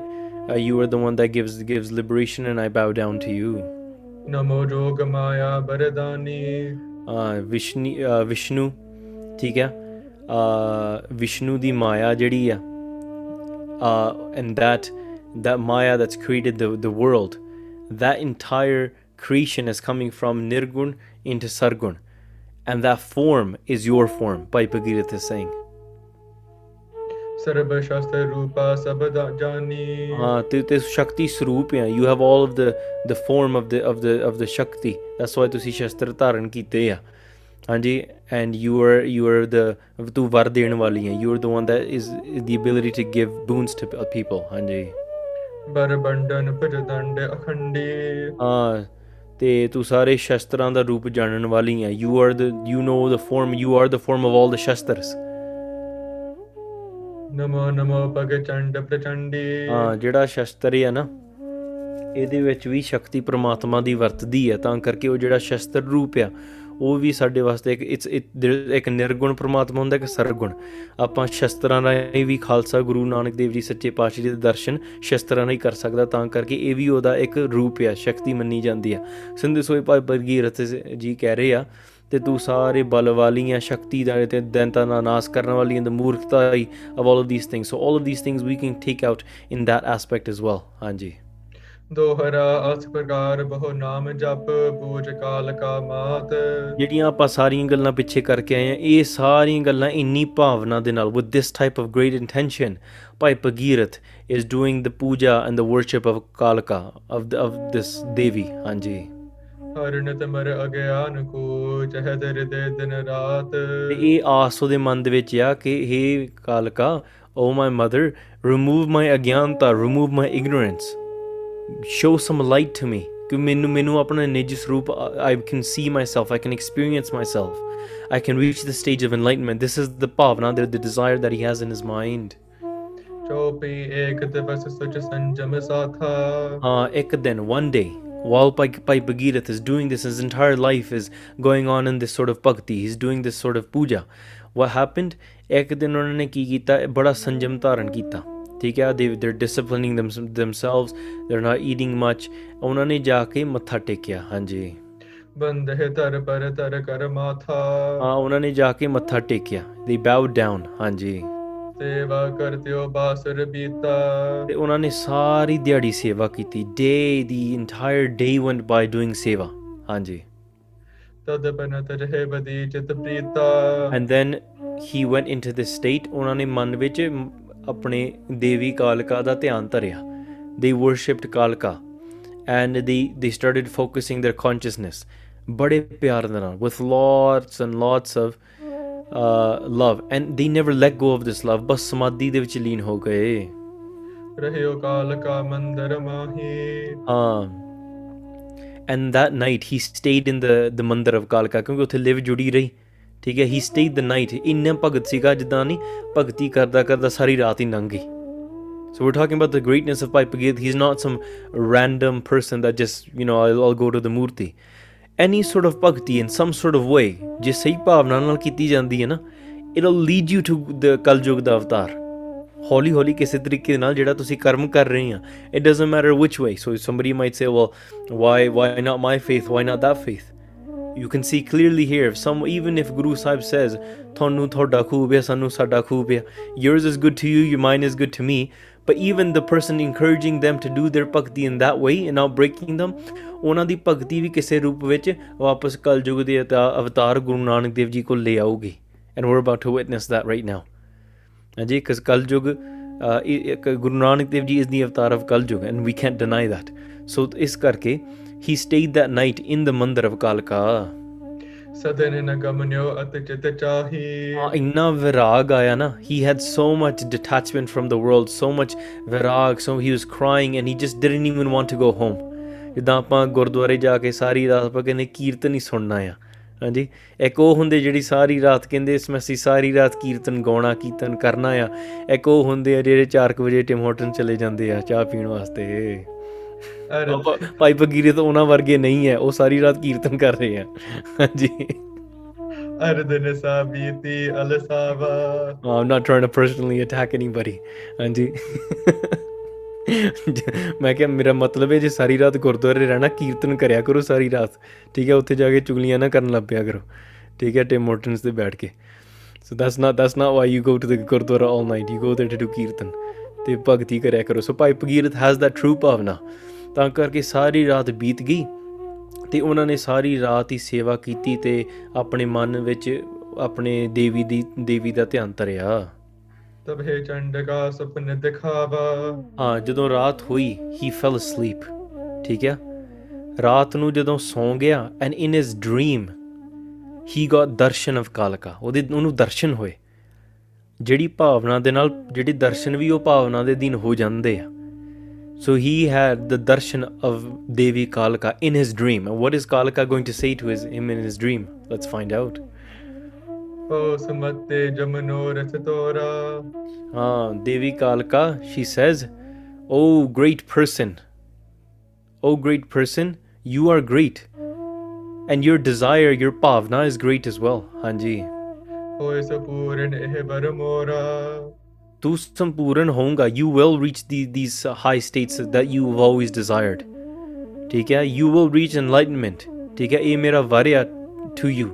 uh, you are the one that gives gives liberation, and I bow down to you. Namo Jogamaya Bharadani. Uh, ah, Vishnu, uh, Vishnu ਠੀਕ ਹੈ uh, Vishnu ਦੀ ਮਾਇਆ ਜਿਹੜੀ ਆ uh, and that that maya that's created the, the world that entire creation is coming from nirgun into sargun and that form is your form by Bhagirath is saying ਸਰਬ ਸ਼ਸਤਰ ਰੂਪਾ ਸਭ ਦਾ ਜਾਨੀ uh, ਤੇ ਤੇ ਸ਼ਕਤੀ ਸਰੂਪ ਆ you have all of the the form of the of the of the shakti that's why ਤੁਸੀਂ ਸ਼ਸਤਰ ਧਾਰਨ ਕੀਤੇ ਆ ਹਾਂਜੀ and you are you are the ਤੂੰ ਵਰ ਦੇਣ ਵਾਲੀ ਹੈ you are the one that is the ability to give boons to people ਹਾਂਜੀ ਬਰ ਬੰਡਨ ਪ੍ਰਦੰਡ ਅਖੰਡੀ ਹਾਂ ਤੇ ਤੂੰ ਸਾਰੇ ਸ਼ਸਤਰਾਂ ਦਾ ਰੂਪ ਜਾਣਨ ਵਾਲੀ ਹੈ you are the you know the form you are the form of all the shastras ਨਮੋ ਨਮੋ ਪਗ ਚੰਡ ਪ੍ਰਚੰਡੀ ਹਾਂ ਜਿਹੜਾ ਸ਼ਸਤਰ ਹੈ ਨਾ ਇਹਦੇ ਵਿੱਚ ਵੀ ਸ਼ਕਤੀ ਪ੍ਰਮਾਤਮਾ ਦੀ ਵਰਤਦੀ ਹੈ ਤਾਂ ਕਰਕੇ ਉਹ ਜਿਹੜਾ ਸ਼ਸਤਰ ਰੂਪ ਆ ਉਹ ਵੀ ਸਾਡੇ ਵਾਸਤੇ ਇੱਕ ਇਟਸ ਇੱਕ ਨਿਰਗੁਣ ਪ੍ਰਮਾਤਮਾ ਹੁੰਦਾ, ਇੱਕ ਸਰਗੁਣ। ਆਪਾਂ ਸ਼ਸਤਰਾਂ ਰਾਹੀਂ ਵੀ ਖਾਲਸਾ ਗੁਰੂ ਨਾਨਕ ਦੇਵ ਜੀ ਸੱਚੇ ਪਾਤਸ਼ਾਹ ਜੀ ਦੇ ਦਰਸ਼ਨ ਸ਼ਸਤਰਾਂ ਨਾਲ ਹੀ ਕਰ ਸਕਦਾ, ਤਾਂ ਕਰਕੇ ਇਹ ਵੀ ਉਹਦਾ ਇੱਕ ਰੂਪ ਆ, ਸ਼ਕਤੀ ਮੰਨੀ ਜਾਂਦੀ ਆ। ਸਿੰਧੂ ਸੋਈ ਭਾਈ ਬਰਗੀਰਥ ਜੀ ਕਹਿ ਰਹੇ ਆ, ਤੇ ਤੂੰ ਸਾਰੇ ਬਲ ਵਾਲੀਆਂ, ਸ਼ਕਤੀ ਦਾ ਤੇ ਦੈਂਤਾਂ ਦਾ ਨਾਸ ਕਰਨ ਵਾਲੀਆਂ the ਮੂਰਖਤਾ of all of these things, so all of these things we can take out in that aspect as well ਹਾਂਜੀ। ਦੋਹਰਾ ਅਸ ਪ੍ਰਕਾਰ ਬਹੁ ਨਾਮ ਜਪ ਪੂਜ ਕਾਲ ਕਾ ਮਾਤ। ਜਿਹੜੀਆਂ ਆਪਾਂ ਸਾਰੀਆਂ ਗੱਲਾਂ ਪਿੱਛੇ ਕਰਕੇ ਆਏ ਆ ਇਹ ਸਾਰੀਆਂ ਗੱਲਾਂ ਇੰਨੀ ਭਾਵਨਾ ਦੇ ਨਾਲ with this type of great intention Bhai Bhagirath is doing the puja and the worship of Kalka of the, of this Devi ਹਾਂਜੀ। ਹਰਨ ਤਮਰ ਅਗਿਆਨ ਕੋ ਚਹਿ ਦਰ ਦੇ ਦਿਨ ਰਾਤ। ਇਹ ਆਸ ਉਹਦੇ ਮਨ ਦੇ ਵਿੱਚ ਆ ਕਿ ਹੇ ਕਾਲਕਾ ਓ ਮਾਈ ਮਦਰ ਰਿਮੂਵ ਮਾਈ ਅਗਿਆਨਤਾ remove my ignorance show some light to me ਕਿ ਮੈਨੂੰ ਮੈਨੂੰ ਆਪਣਾ ਨਿੱਜ ਸਰੂਪ I can see myself I can experience myself I can reach the stage of enlightenment this is the ਭਾਵਨਾ the desire that he has in his mind ਚੋਪੀ ਏਕ ਦਿਵਸ ਸੁਚ ਸੰਜਮ ਸਾਥਾ uh, ਇੱਕ ਦਿਨ one day while Pai, Pai Bhagirath is doing this his entire life is going on in this sort of bhakti. He's doing this sort of puja. What happened? ਇੱਕ ਦਿਨ ਉਹਨਾਂ ਨੇ ਕੀ ਕੀਤਾ ਬੜਾ ਸੰਜਮ ਧਾਰਨ ਕੀਤਾ ਠੀਕ ਹੈ they they're disciplining them, themselves they're not eating much ਉਹਨਾਂ ਨੇ ਜਾ ਕੇ ਮੱਥਾ ਟੇਕਿਆ ਹਾਂਜੀ ਬੰਦਹਿ ਤਰ ਪਰ ਤਰ ਕਰ ਮਾਥਾ ਹਾਂ ਉਹਨਾਂ ਨੇ ਜਾ ਕੇ ਮੱਥਾ ਟੇਕਿਆ they bowed down ਹਾਂਜੀ ਸੇਵਾ ਕਰਤਿਓ ਬਾਸਰ ਬੀਤਾ ਤੇ ਉਹਨਾਂ ਨੇ ਸਾਰੀ ਦਿਹਾੜੀ ਸੇਵਾ ਕੀਤੀ day the entire day went by doing ਸੇਵਾ ਹਾਂਜੀ ਤਦ ਬਨਤ ਰਹੇ ਬਦੀ ਚਿਤ Preeta and then he went into this state ਉਹਨਾਂ ਨੇ ਮਨ ਵਿੱਚ ਆਪਣੇ ਦੇਵੀ ਕਾਲਕਾ ਦਾ ਧਿਆਨ ਧਰਿਆ they worshipped ਕਾਲਕਾ and they they started focusing their consciousness ਬੜੇ ਪਿਆਰ ਦੇ ਨਾਲ with lots and lots of uh, love and they never let go of this love ਬਸ ਸਮਾਧੀ ਦੇ ਵਿੱਚ ਲੀਨ ਹੋ ਗਏ ਰਹਿਓ ਕਾਲ ਕਾ ਮੰਦਰ ਮਾਹੀ ਹਾਂ and that night he stayed in the the mandir of ਕਾਲਕਾ ਕਿਉਂਕਿ ਉੱਥੇ ਲਿਵ ਜੁੜੀ ਰਹੀ ਠੀਕ ਹੈ he stayed the night ਇੰਨਾ ਭਗਤ ਸੀਗਾ ਜਿੱਦਾਂ ਨਹੀਂ ਭਗਤੀ ਕਰਦਾ ਕਰਦਾ ਸਾਰੀ ਰਾਤ ਹੀ ਲੰਘ ਗਈ So we're talking about the greatness of Pai Pagit. He's not some random person that just, you know, I'll, I'll go to the Murti. Any sort of bhakti in some sort of way, ਜੇ ਸਹੀ ਭਾਵਨਾ ਨਾਲ ਕੀਤੀ ਜਾਂਦੀ ਹੈ ਨਾ it'll lead you to the ਕਲਯੁਗ ਦਾ ਅਵਤਾਰ ਹੌਲੀ ਹੌਲੀ ਕਿਸੇ ਤਰੀਕੇ ਨਾਲ ਜਿਹੜਾ ਤੁਸੀਂ ਕਰਮ ਕਰ ਰਹੇ ਆ it doesn't matter which way so somebody might say well why why not my faith why not that faith you can see clearly here if some even if guru sahib says ਤੁਹਾਨੂੰ ਤੁਹਾਡਾ ਖੂਬ ਹੈ ਸਾਨੂੰ ਸਾਡਾ ਖੂਬ ਹੈ yours is good to you your mine is good to me but even the person encouraging them to do their bhakti in that way and not breaking them ਉਹਨਾਂ ਦੀ ਭਗਤੀ ਵੀ ਕਿਸੇ ਰੂਪ ਵਿੱਚ ਵਾਪਸ ਕਲਯੁਗ ਦੇ ਅਤਾ- ਅਵਤਾਰ ਗੁਰੂ ਨਾਨਕ ਦੇਵ ਜੀ ਕੋਲ ਲੈ ਆਊਗੀ and we're about to witness that right now ਹਾਂਜੀ ਕਿਸ ਕਲਯੁਗ ਅ, ਇਹ- ਇੱਕ ਗੁਰੂ ਨਾਨਕ ਦੇਵ ਜੀ is the avatar of ਕਲਯੁਗ and we can't deny that so ਇਸ ਕਰਕੇ he stayed that night in the mandir of ਚਾਹੀ ਹਾਂ ਇੰਨਾ ਵਿਰਾਗ ਆਇਆ ਨਾ he had so much detachment from the world so much ਵਿਰਾਗ so he was crying and he just didn't even want to go home. ਜਿੱਦਾਂ ਆਪਾਂ ਗੁਰਦੁਆਰੇ ਜਾ ਕੇ ਸਾਰੀ ਰਾਤ ਆਪਾਂ ਕਹਿੰਦੇ ਕੀਰਤਨ ਹੀ ਸੁਣਨਾ ਆ ਹਾਂਜੀ ਇੱਕ ਉਹ ਹੁੰਦੇ ਜਿਹੜੀ ਸਾਰੀ ਰਾਤ ਕਹਿੰਦੇ ਇਸ ਅਸੀਂ ਸਾਰੀ ਰਾਤ ਕੀਰਤਨ ਗਾਉਣਾ ਕੀਰਤਨ ਕਰਨਾ ਆ ਇੱਕ ਉਹ ਹੁੰਦੇ ਆ ਜਿਹੜੇ 4 ਵਜੇ ਟਿਮ ਹੋਟਨ ਚਲੇ ਜਾਂਦੇ ਆ ਚਾਹ ਪੀਣ ਵਾਸਤੇ ਭਾਈ ਫਕੀਰੇ ਤਾਂ ਉਹਨਾਂ ਵਰਗੇ ਨਹੀਂ ਹੈ ਉਹ ਸਾਰੀ ਰਾਤ ਕੀਰਤਨ ਕਰ ਰਹੇ ਆ ਹਾਂਜੀ ਅਰਦਨ ਸਾਬੀਤੀ ਅਲਸਾਵਾ Oh, I'm not trying to personally attack anybody. ਹਾਂਜੀ ਮੈਂ ਕਿਹਾ ਮੇਰਾ ਮਤਲਬ ਹੈ ਜੇ ਸਾਰੀ ਰਾਤ ਗੁਰਦੁਆਰੇ ਰਹਿਣਾ ਕੀਰਤਨ ਕਰਿਆ ਕਰੋ ਸਾਰੀ ਰਾਤ ਠੀਕ ਹੈ ਉੱਥੇ ਜਾ ਕੇ ਚੁਗਲੀਆਂ ਨਾ ਕਰਨ ਲੱਗ ਪਿਆ ਕਰੋ ਠੀਕ ਹੈ ਟਿਮ ਮੋਰਟਨਸ ਤੇ ਬੈਠ ਕੇ so that's not that's not why you go to the gurdwara all night you go there to do kirtan ਤੇ ਭਗਤੀ ਕਰਿਆ ਕਰੋ ਸੋ ਭਾਈ ਭਗੀਰਥ ਹੈਜ਼ ਦੈਟ ਟਰੂ ਭਾਵਨਾ ਤਾਂ ਕਰਕੇ ਸਾਰੀ ਰਾਤ ਬੀਤ ਗਈ ਤੇ ਉਹਨਾਂ ਨੇ ਸਾਰੀ ਰਾਤ ਹੀ ਸੇਵਾ ਕੀਤੀ ਤੇ ਆਪਣੇ ਮਨ ਵਿੱਚ ਆਪਣੇ ਦੇਵੀ ਦੀ ਦੇਵੀ ਦਾ ਧਿਆਨ ਧਰਿਆ। ਤਬੇ ਚੰਡਕਾ ਸੁਪਨ ਦਿਖਾਵਾ। ਹਾਂ ਜਦੋਂ ਰਾਤ ਹੋਈ ਹੀ ਫੈਲ asleep ਠੀਕ ਹੈ ਰਾਤ ਨੂੰ ਜਦੋਂ ਸੌਂ ਗਿਆ and in his dream he got darshan of ਕਾਲਕਾ ਉਹਦੇ ਉਹਨੂੰ ਦਰਸ਼ਨ ਹੋਏ। ਜਿਹੜੀ ਭਾਵਨਾ ਦੇ ਨਾਲ ਜਿਹੜੀ ਦਰਸ਼ਨ ਵੀ ਉਹ ਭਾਵਨਾ ਦੇ ਦਿਨ ਹੋ ਜਾਂਦੇ ਆ। So he had the darshan of Devi Kalika in his dream. And what is Kalika going to say to his, him in his dream? Let's find out. Ah, Devi Kalika, she says, Oh great person, oh great person, you are great. And your desire, your pavna is great as well. Hanji. ਹੋਏ ਸਪੂਰਨ ਇਹ ਬਰ ਮੋਰਾ Tu sampuran honga, you will reach the, these uh, high states that you've always desired. ठीक है You will reach enlightenment. ठीक है ਇਹ ਮੇਰਾ ਵਾਰਿਆ to you.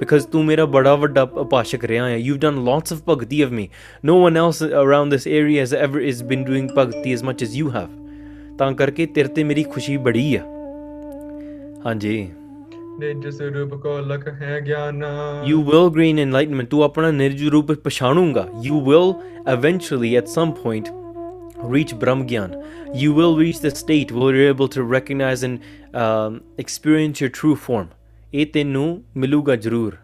Because ਤੂੰ ਮੇਰਾ ਬੜਾ ਵੱਡਾ ਉਪਾਸ਼ਕ ਰਿਹਾ ਹੈ You've done lots of bhakti of me. No one else around this area has ever is been doing bhakti as much as you have. ਤਾਂ ਕਰਕੇ ਤੇਰੇ ਤੇ ਮੇਰੀ ਖੁਸ਼ੀ ਬੜੀ ਆ ਹਾਂਜੀ ਨਿਜ ਸਰੂਪ ਕੋ ਲਖ ਹੈ ਗਿਆਨ You will gain enlightenment. ਤੂੰ ਆਪਣਾ ਨਿਰਜ ਰੂਪ ਪਛਾਣੂਗਾ You will eventually at some point reach Brahm Gyan. You will reach the state where you're able to recognize and um, experience your true form. ਇਹ ਤੈਨੂੰ ਮਿਲੂਗਾ ਜ਼ਰੂਰ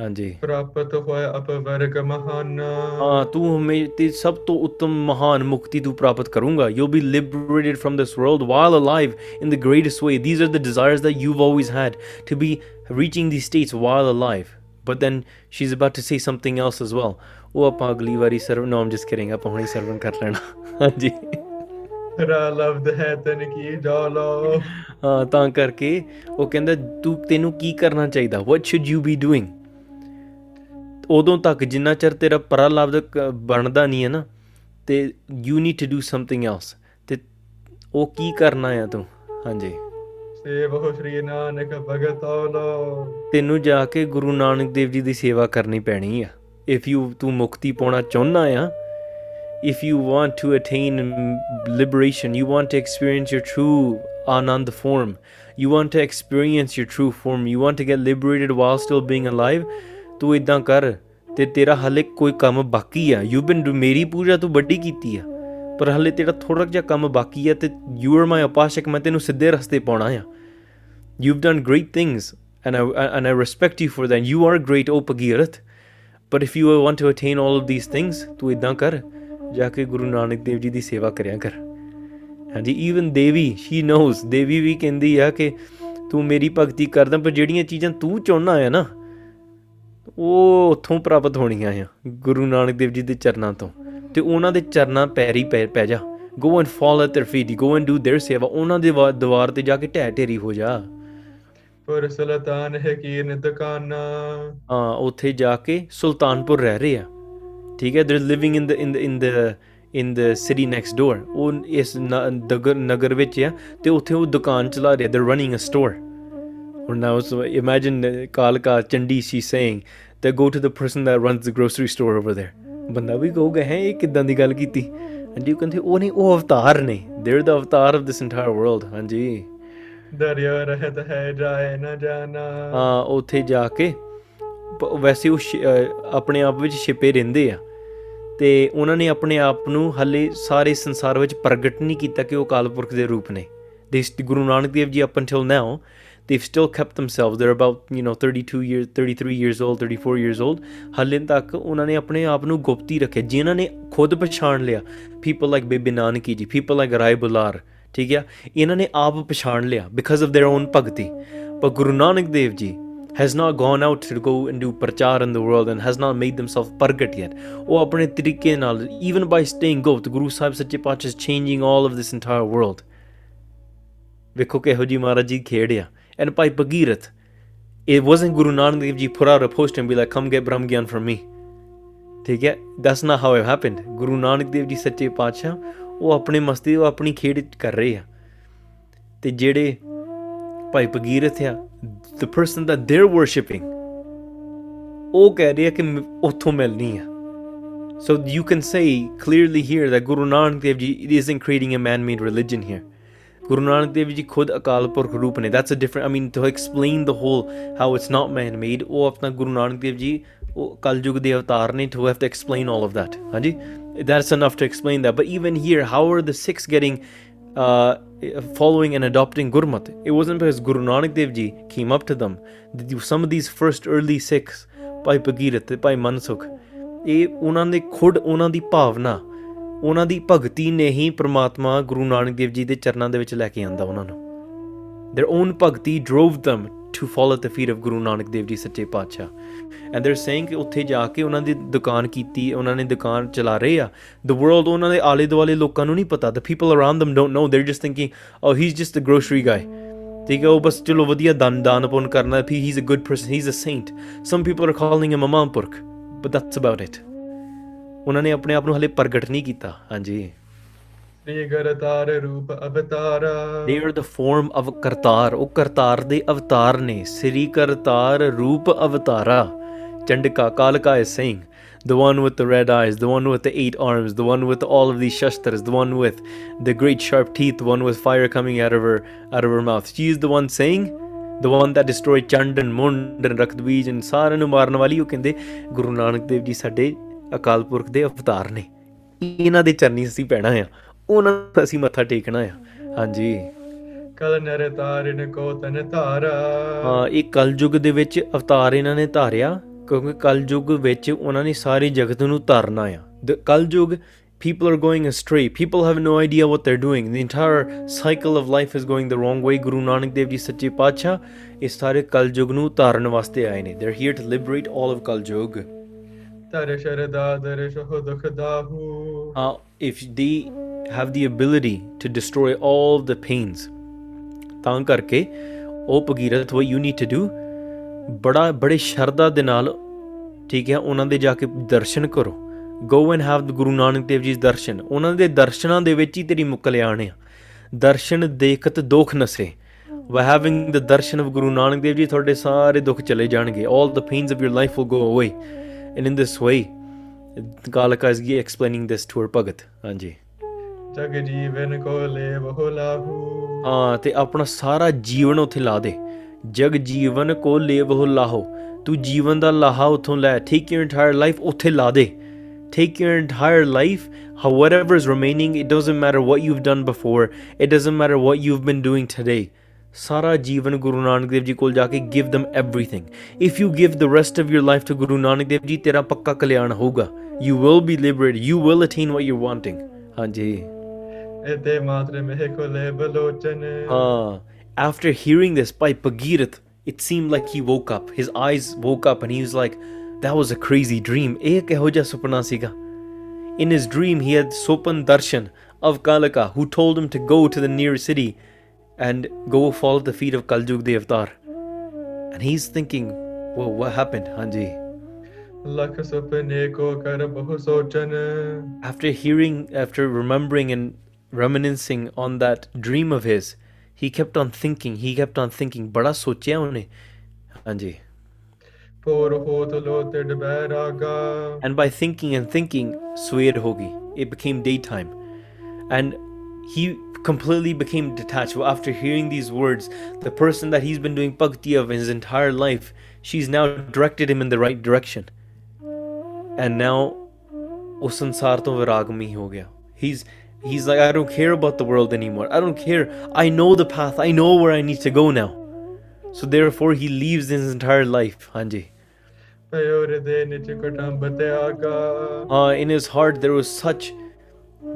ਹਾਂਜੀ ਪ੍ਰਾਪਤ ਹੋਏ ਅਪਵਰਗ ਮਹਾਨ ਹਾਂ ਤੂੰ ਹਮੇ ਤੇ ਸਭ ਤੋਂ ਉੱਤਮ ਮਹਾਨ ਮੁਕਤੀ ਤੂੰ ਪ੍ਰਾਪਤ ਕਰੂੰਗਾ you'll be liberated from this world while alive in the greatest way these are the desires that you've always had to be reaching these states while alive but then she's about to say something else as well ਉਹ ਆਪਾਂ ਅਗਲੀ ਵਾਰੀ ਸਰਵ no I'm just kidding ਆਪਾਂ ਹੁਣੇ ਸਰਵਨ ਕਰ ਲੈਣਾ ਹਾਂਜੀ ਰਾ ਲਬਦ ਹੈ ਤਨ ਕੀ ਜਾਲੋ ਹਾਂ ਤਾਂ ਕਰਕੇ ਉਹ ਕਹਿੰਦਾ ਤੂੰ ਤੈਨੂੰ ਕੀ ਕਰਨਾ ਚਾਹੀਦਾ what should you be doing ਉਦੋਂ ਤੱਕ ਜਿੰਨਾ ਚਿਰ ਤੇਰਾ ਪ੍ਰਲਬਧ ਕ- ਬਣਦਾ ਨਹੀਂ ਹੈ ਨਾ ਤੇ you need to do something else ਤੇ ਉਹ ਕੀ ਕਰਨਾ ਆ ਤੂੰ ਹਾਂਜੀ ਸੇਵ ਸ਼੍ਰੀ ਨਾਨਕ ਭਗਤ ਔਲੋ ਤੈਨੂੰ ਜਾ ਕੇ ਗੁਰੂ ਨਾਨਕ ਦੇਵ ਜੀ ਦੀ ਸੇਵਾ ਕਰਨੀ ਪੈਣੀ ਆ ਇਫ ਯੂ ਤੂੰ ਮੁਕਤੀ ਪਾਉਣਾ ਚਾਹੁੰਦਾ ਆ if you want to attain mm, liberation you want to experience your true anand form you want to experience your true form you want to get liberated while still being alive ਤੂੰ ਇਦਾਂ ਕਰ ਤੇ ਤੇਰਾ ਹਲੇ ਕੋਈ ਕੰਮ ਬਾਕੀ ਆ ਯੂ ਬਨ ਮੇਰੀ ਪੂਜਾ ਤੂੰ ਵੱਡੀ ਕੀਤੀ ਆ ਪਰ ਹਲੇ ਤੇਰਾ ਥੋੜਾ ਜਿਹਾ ਕੰਮ ਬਾਕੀ ਆ ਤੇ ਯੂ ਆਰ ਮਾਈ ਉਪਾਸ਼ਕ ਮੈਂ ਤੈਨੂੰ ਸਿੱਧੇ ਰਸਤੇ ਪਾਉਣਾ ਆ You've done great things, and I and I respect you for that. You are great, O Pagirat. But if you want to attain all of these things, ਤੂੰ ਇਦਾਂ ਕਰ ਜਾ ਕੇ ਗੁਰੂ ਨਾਨਕ ਦੇਵ ਜੀ ਦੀ ਸੇਵਾ ਕਰਿਆ ਕਰ ਹਾਂਜੀ even Devi she knows Devi ਵੀ ਕਹਿੰਦੀ ਆ ਕਿ ਤੂੰ ਮੇਰੀ ਭਗਤੀ ਕਰਦਾ ਪਰ ਜਿਹੜੀਆਂ ਚੀਜ਼ਾਂ ਤੂੰ ਚਾਹੁੰਦਾ ਆ ਨਾ ਉਹ ਉੱਥੋਂ ਪ੍ਰਾਪਤ ਹੋਣੀਆਂ ਆ ਗੁਰੂ ਨਾਨਕ ਦੇਵ ਜੀ ਦੇ ਚਰਨਾਂ ਤੋਂ ਤੇ ਉਹਨਾਂ ਦੇ ਚਰਨਾਂ ਪੈਰੀ ਪੈ ਪੈ ਜਾ go and fall at their feet go and do their seva ਉਹਨਾਂ ਦੇ ਵਾ- ਦੀਵਾਰ ਤੇ ਜਾ ਕੇ ਢਹਿ ਢੇਰੀ ਹੋ ਜਾ ਪਰ ਸੁਲਤਾਨ ਹੈ ਕੀਨ ਦੁਕਾਨਾ ਹਾਂ ਉੱਥੇ ਜਾ ਕੇ ਸੁਲਤਾਨਪੁਰ ਰਹਿ ਰਹੇ ਆ ਠੀਕ ਹੈ they living in the in the in the in the city next door ਉਹ ਇਸ ਨ- ਨਗਰ ਨਗਰ ਵਿੱਚ ਆ ਤੇ ਉੱਥੇ ਉਹ ਦੁਕਾਨ ਚਲਾ ਰਹੇ ਦੇ ਰਨਿੰਗ ਅ ਸਟੋਰ ਹੁਣ ਨਾਓ ਸੋ ਇਮੇਜਿਨ ਕਾਲਕਾ Chandi she saying that go to the person that runs the grocery store over there. ਬੰਦਾ ਵੀ ਕਹੂਗਾ ਹੈ ਇਹ ਕਿਦਾਂ ਦੀ ਗੱਲ ਕੀਤੀ ਹਾਂਜੀ ਉਹ ਕਹਿੰਦੇ ਉਹ ਨਹੀਂ ਉਹ ਅਵਤਾਰ ਨੇ they're the avatar of this entire world. ਹਾਂਜੀ ਦਰਿਆ ਰਹਿਤ ਹੈ ਜਾਏ ਨਾ ਜਾਣਾ ਹਾਂ ਉੱਥੇ ਜਾ ਕੇ ਵੈਸੇ ਉਹ ਆਪਣੇ ਆਪ ਵਿੱਚ ਛਿਪੇ ਰਹਿੰਦੇ ਆ ਤੇ ਉਹਨਾਂ ਨੇ ਆਪਣੇ ਆਪ ਨੂੰ ਹਲੇ ਸਾਰੇ ਸੰਸਾਰ ਵਿੱਚ ਪ੍ਰਗਟ ਨਹੀਂ ਕੀਤਾ ਕਿ ਉਹ ਅਕਾਲ ਪੁਰਖ ਦੇ ਰੂਪ ਨੇ ਦੇ Guru Nanak Dev ji up until now they've still kept themselves they're about you know 32 years 33 years old 34 years old ਹਲੇ ਤੱਕ ਉਹਨਾਂ ਨੇ ਆਪਣੇ ਆਪ ਨੂੰ ਗੁਪਤੀ ਰੱਖਿਆ ਜਿਨ੍ਹਾਂ ਨੇ ਖੁਦ ਪਛਾਣ ਲਿਆ people like Bebe Nanaki ji people like Rai Bular ਠੀਕ ਹੈ ਇਹਨਾਂ ਨੇ ਆਪ ਪਛਾਣ ਲਿਆ because of their own ਭਗਤੀ ਪਰ ਗੁਰੂ ਨਾਨਕ ਦੇਵ ਜੀ has not gone out to go and do ਪ੍ਰਚਾਰ in the world and has not made themselves ਪ੍ਰਗਟ yet ਉਹ ਆਪਣੇ ਤਰੀਕੇ ਨਾਲ even by staying ਗੁਪਤ ਗੁਰੂ ਸਾਹਿਬ ਸੱਚੇ ਪਾਤਸ਼ਾਹ is changing all of this entire world ਵੇਖੋ ਕਿਹੋ ਜੀ ਮਹਾਰਾਜ ਜੀ ਖੇਡ ਆ and Bhai Bhagirath it wasn't Guru Nanak Dev Ji put out a post and be like, come get Brahm Gyan from me. ਠੀਕ ਹੈ that's not how it happened ਗੁਰੂ ਨਾਨਕ ਦੇਵ ਜੀ ਸੱਚੇ ਪਾਤਸ਼ਾਹ ਉਹ ਆਪਣੇ ਮਸਤੀ ਉਹ ਆਪਣੀ ਖੇਡ ਕਰ ਰਹੇ ਆ ਤੇ ਜਿਹੜੇ ਭਾਈ ਭਗੀਰਥ ਆ the person that they're worshipping ਉਹ ਕਹਿ ਰਹੇ ਆ ਕਿ ਮ- ਉੱਥੋਂ ਮਿਲਣੀ ਆ so you can say clearly here that Guru Nanak Dev Ji isn't creating a man-made religion here Guru Nanak Dev Ji ਖੁਦ ਅਕਾਲ ਪੁਰਖ ਰੂਪ ਨੇ that's a different I mean to explain the whole how it's not man made ਉਹ ਆਪਣਾ ਗੁਰੂ ਨਾਨਕ ਦੇਵ ਜੀ ਉਹ ਕਲਯੁਗ ਦੇ ਅਵਤਾਰ ਨੇ to have to explain all of that ਹਾਂਜੀ that's enough to explain that but even here how are the six getting uh, following and adopting Gurmat it wasn't because Guru Nanak Dev Ji came up to them The- some of these first early Sikhs ਭਾਈ ਭਗੀਰਥ ਤੇ ਭਾਈ ਮਨਸੁਖ ਇਹ ਉਹਨਾਂ ਦੇ ਖੁਦ ਉਹਨਾਂ ਦੀ ਭਾਵਨਾ ਉਹਨਾਂ ਦੀ ਭਗਤੀ ਨੇ ਹੀ ਪ੍ਰਮਾਤਮਾ ਗੁਰੂ ਨਾਨਕ ਦੇਵ ਜੀ ਦੇ ਚਰਨਾਂ ਦੇ ਵਿੱਚ ਲੈ ਕੇ ਆਂਦਾ ਉਹਨਾਂ ਨੂੰ their own bhakti drove them to fall at the feet of Guru Nanak Dev Ji ਸੱਚੇ ਪਾਤਸ਼ਾਹ and they're saying ਕਿ ਉੱਥੇ ਜਾ ਕੇ ਉਹਨਾਂ ਦੀ ਦੁਕਾਨ ਕੀਤੀ ਉਹਨਾਂ ਨੇ ਦੁਕਾਨ ਚਲਾ ਰਹੇ ਆ the world ਉਹਨਾਂ ਦੇ ਆਲੇ ਦੁਆਲੇ ਲੋਕਾਂ ਨੂੰ ਨਹੀਂ ਪਤਾ the people around them don't know they're just thinking oh he's just a grocery guy ਠੀਕ ਹੈ ਉਹ ਬਸ ਚਲੋ ਵਧੀਆ ਦਾਨ ਦਾਨ ਪੁੰਨ ਕਰਨਾ ਵੀ he's a good person he's a saint some people are calling him a mahapurakh but that's about it ਉਹਨਾਂ ਨੇ ਆਪਣੇ ਆਪ ਨੂੰ ਹਲੇ ਪ੍ਰਗਟ ਨਹੀਂ ਕੀਤਾ ਹਾਂਜੀ ਸ੍ਰੀ ਗਰਤਾਰ ਰੂਪ ਅਵਤਾਰਾ they are the form of Kartar ਉਹ ਕਰਤਾਰ ਦੇ ਅਵਤਾਰ ਨੇ ਸ੍ਰੀ ਕਰਤਾਰ ਰੂਪ ਅਵਤਾਰਾ ਚੰਡਕਾ ਕਾਲਕਾ is saying the one with the red eyes the one with the eight arms the one with all of these shastras the one with the great sharp teeth the one with fire coming out of her out of her mouth she is the one saying the one that destroyed ਚੰਡਨ ਮੁੰਡਨ ਰਕਤਬੀਜ and ਸਾਰਿਆਂ ਨੂੰ ਮਾਰਨ ਵਾਲੀ ਉਹ ਕਹਿੰਦੇ ਗੁਰੂ ਨਾਨਕ ਦੇਵ ਜੀ ਸਾਡੇ ਅਕਾਲ ਪੁਰਖ ਦੇ ਅਵਤਾਰ ਨੇ ਇਹਨਾਂ ਦੇ ਚਰਨੀ ਅਸੀਂ ਪੈਣਾ ਆ ਉਹਨਾਂ ਨੂੰ ਅਸੀਂ ਮੱਥਾ ਟੇਕਣਾ ਆ ਹਾਂਜੀ ਕਲ ਨਰ ਤਾਰਨ ਕੋ ਤਨ ਧਾਰਾ ਹਾਂ ਇਹ ਕਲਯੁਗ ਦੇ ਵਿੱਚ ਅਵਤਾਰ ਇਹਨਾਂ ਨੇ ਧਾਰਿਆ ਕਿਉਂਕਿ ਕਲਯੁਗ ਵਿੱਚ ਉਹਨਾਂ ਨੇ ਸਾਰੀ ਜਗਤ ਨੂੰ ਧਾਰਨਾ ਆ ਦ ਕਲਯੁਗ people are going astray people have no idea what they're doing the entire cycle of life is going the wrong way guru nanak dev ji ਸੱਚੇ ਪਾਤਸ਼ਾਹ ਇਸ ਸਾਰੇ ਕਲਯੁਗ ਨੂੰ ਧਾਰਨ ਵਾਸਤੇ ਆਏ ਨੇ they're here to liberate all of ਕਲਯੁਗ uh, if they have the ability to destroy all the pains ਤਾਂ ਕਰਕੇ ਉਹ Bhagirath what you need to do ਬੜਾ ਬੜੇ ਸ਼ਰਧਾ ਦੇ ਨਾਲ ਠੀਕ ਹੈ ਉਹਨਾਂ ਦੇ ਜਾ ਕੇ ਦਰਸ਼ਨ ਕਰੋ go and have the ਗੁਰੂ ਨਾਨਕ ਦੇਵ ਜੀ ਦੇ ਦਰਸ਼ਨ ਉਹਨਾਂ ਦੇ ਦਰਸ਼ਨਾਂ ਦੇ ਵਿੱਚ ਹੀ ਤੇਰੀ ਮੁਕਲਿਆਣ ਆ ਦਰਸ਼ਨ ਦੇਖਤ ਦੁੱਖ ਨਸੇ by having the darshan of Guru Nanak Dev Ji ਤੁਹਾਡੇ ਸਾਰੇ ਦੁੱਖ ਚਲੇ ਜਾਣਗੇ all the pains of your life will go away and in this way Kalaka is explaining this to her ਭਗਤ ਹਾਂਜੀ ਜਗ ਜੀਵਨ ਕੋ ਲੈ ਬਹੁ ਲਾਹੂ ਹਾਂ ਤੇ ਆਪਣਾ ਸਾਰਾ ਜੀਵਨ ਉੱਥੇ ਲਾ ਦੇ ਜਗ ਜੀਵਨ ਕੋ ਲੇਵਹੁ ਲਾਹੋ ਤੂੰ ਜੀਵਨ ਦਾ ਲਾਹਾ ਉਥੋਂ ਲੈ ਟੇਕ ਯੂਰ ਇੰਟਾਇਰ ਲਾਈਫ ਉੱਥੇ ਲਾ ਦੇ take your entire life however is remaining it doesn't matter what you've done before it doesn't matter what you've been doing today ਸਾਰਾ ਜੀਵਨ ਗੁਰੂ ਨਾਨਕ ਦੇਵ ਜੀ ਕੋਲ ਜਾ ਕੇ give them everything if you give the rest of your life to ਗੁਰੂ ਨਾਨਕ ਦੇਵ ਜੀ ਤੇਰਾ ਪੱਕਾ ਕਲਿਆਣ ਹੋਊਗਾ you will be liberated you will attain what you're wanting ਹਾਂਜੀ ete matre mehe kole balochane. Ah, after hearing this by Bhagirath, it seemed like he woke up. His eyes woke up and he was like, that was a crazy dream. Eh ਕਿਹੋ ਜਿਹਾ ਸੁਪਨਾ ਸੀਗਾ? In his dream, he had Sopan Darshan of Kalaka, who told him to go to the near city and go fall at the feet of Kaljug the Avatar. And he's thinking, whoa, what happened? Hanji. लख सुपने को कर बहु सोचन After hearing, after remembering and reminiscing on that dream of his, he kept on thinking, he kept on thinking, बड़ा सोचा उन्हें ਹਾਂਜੀ पोर होत लो तिड बैरागा and by thinking and thinking swear hogi it became daytime and he completely became detached. After hearing these words, the person that he's been doing bhakti of his entire life, she's now directed him in the right direction. And now, वो संसार तो हो गया. He's he's like I don't care about the world anymore. I don't care. I know the path. I know where I need to go now. So therefore, he leaves his entire life. Hanji. Uh, in his heart, there was such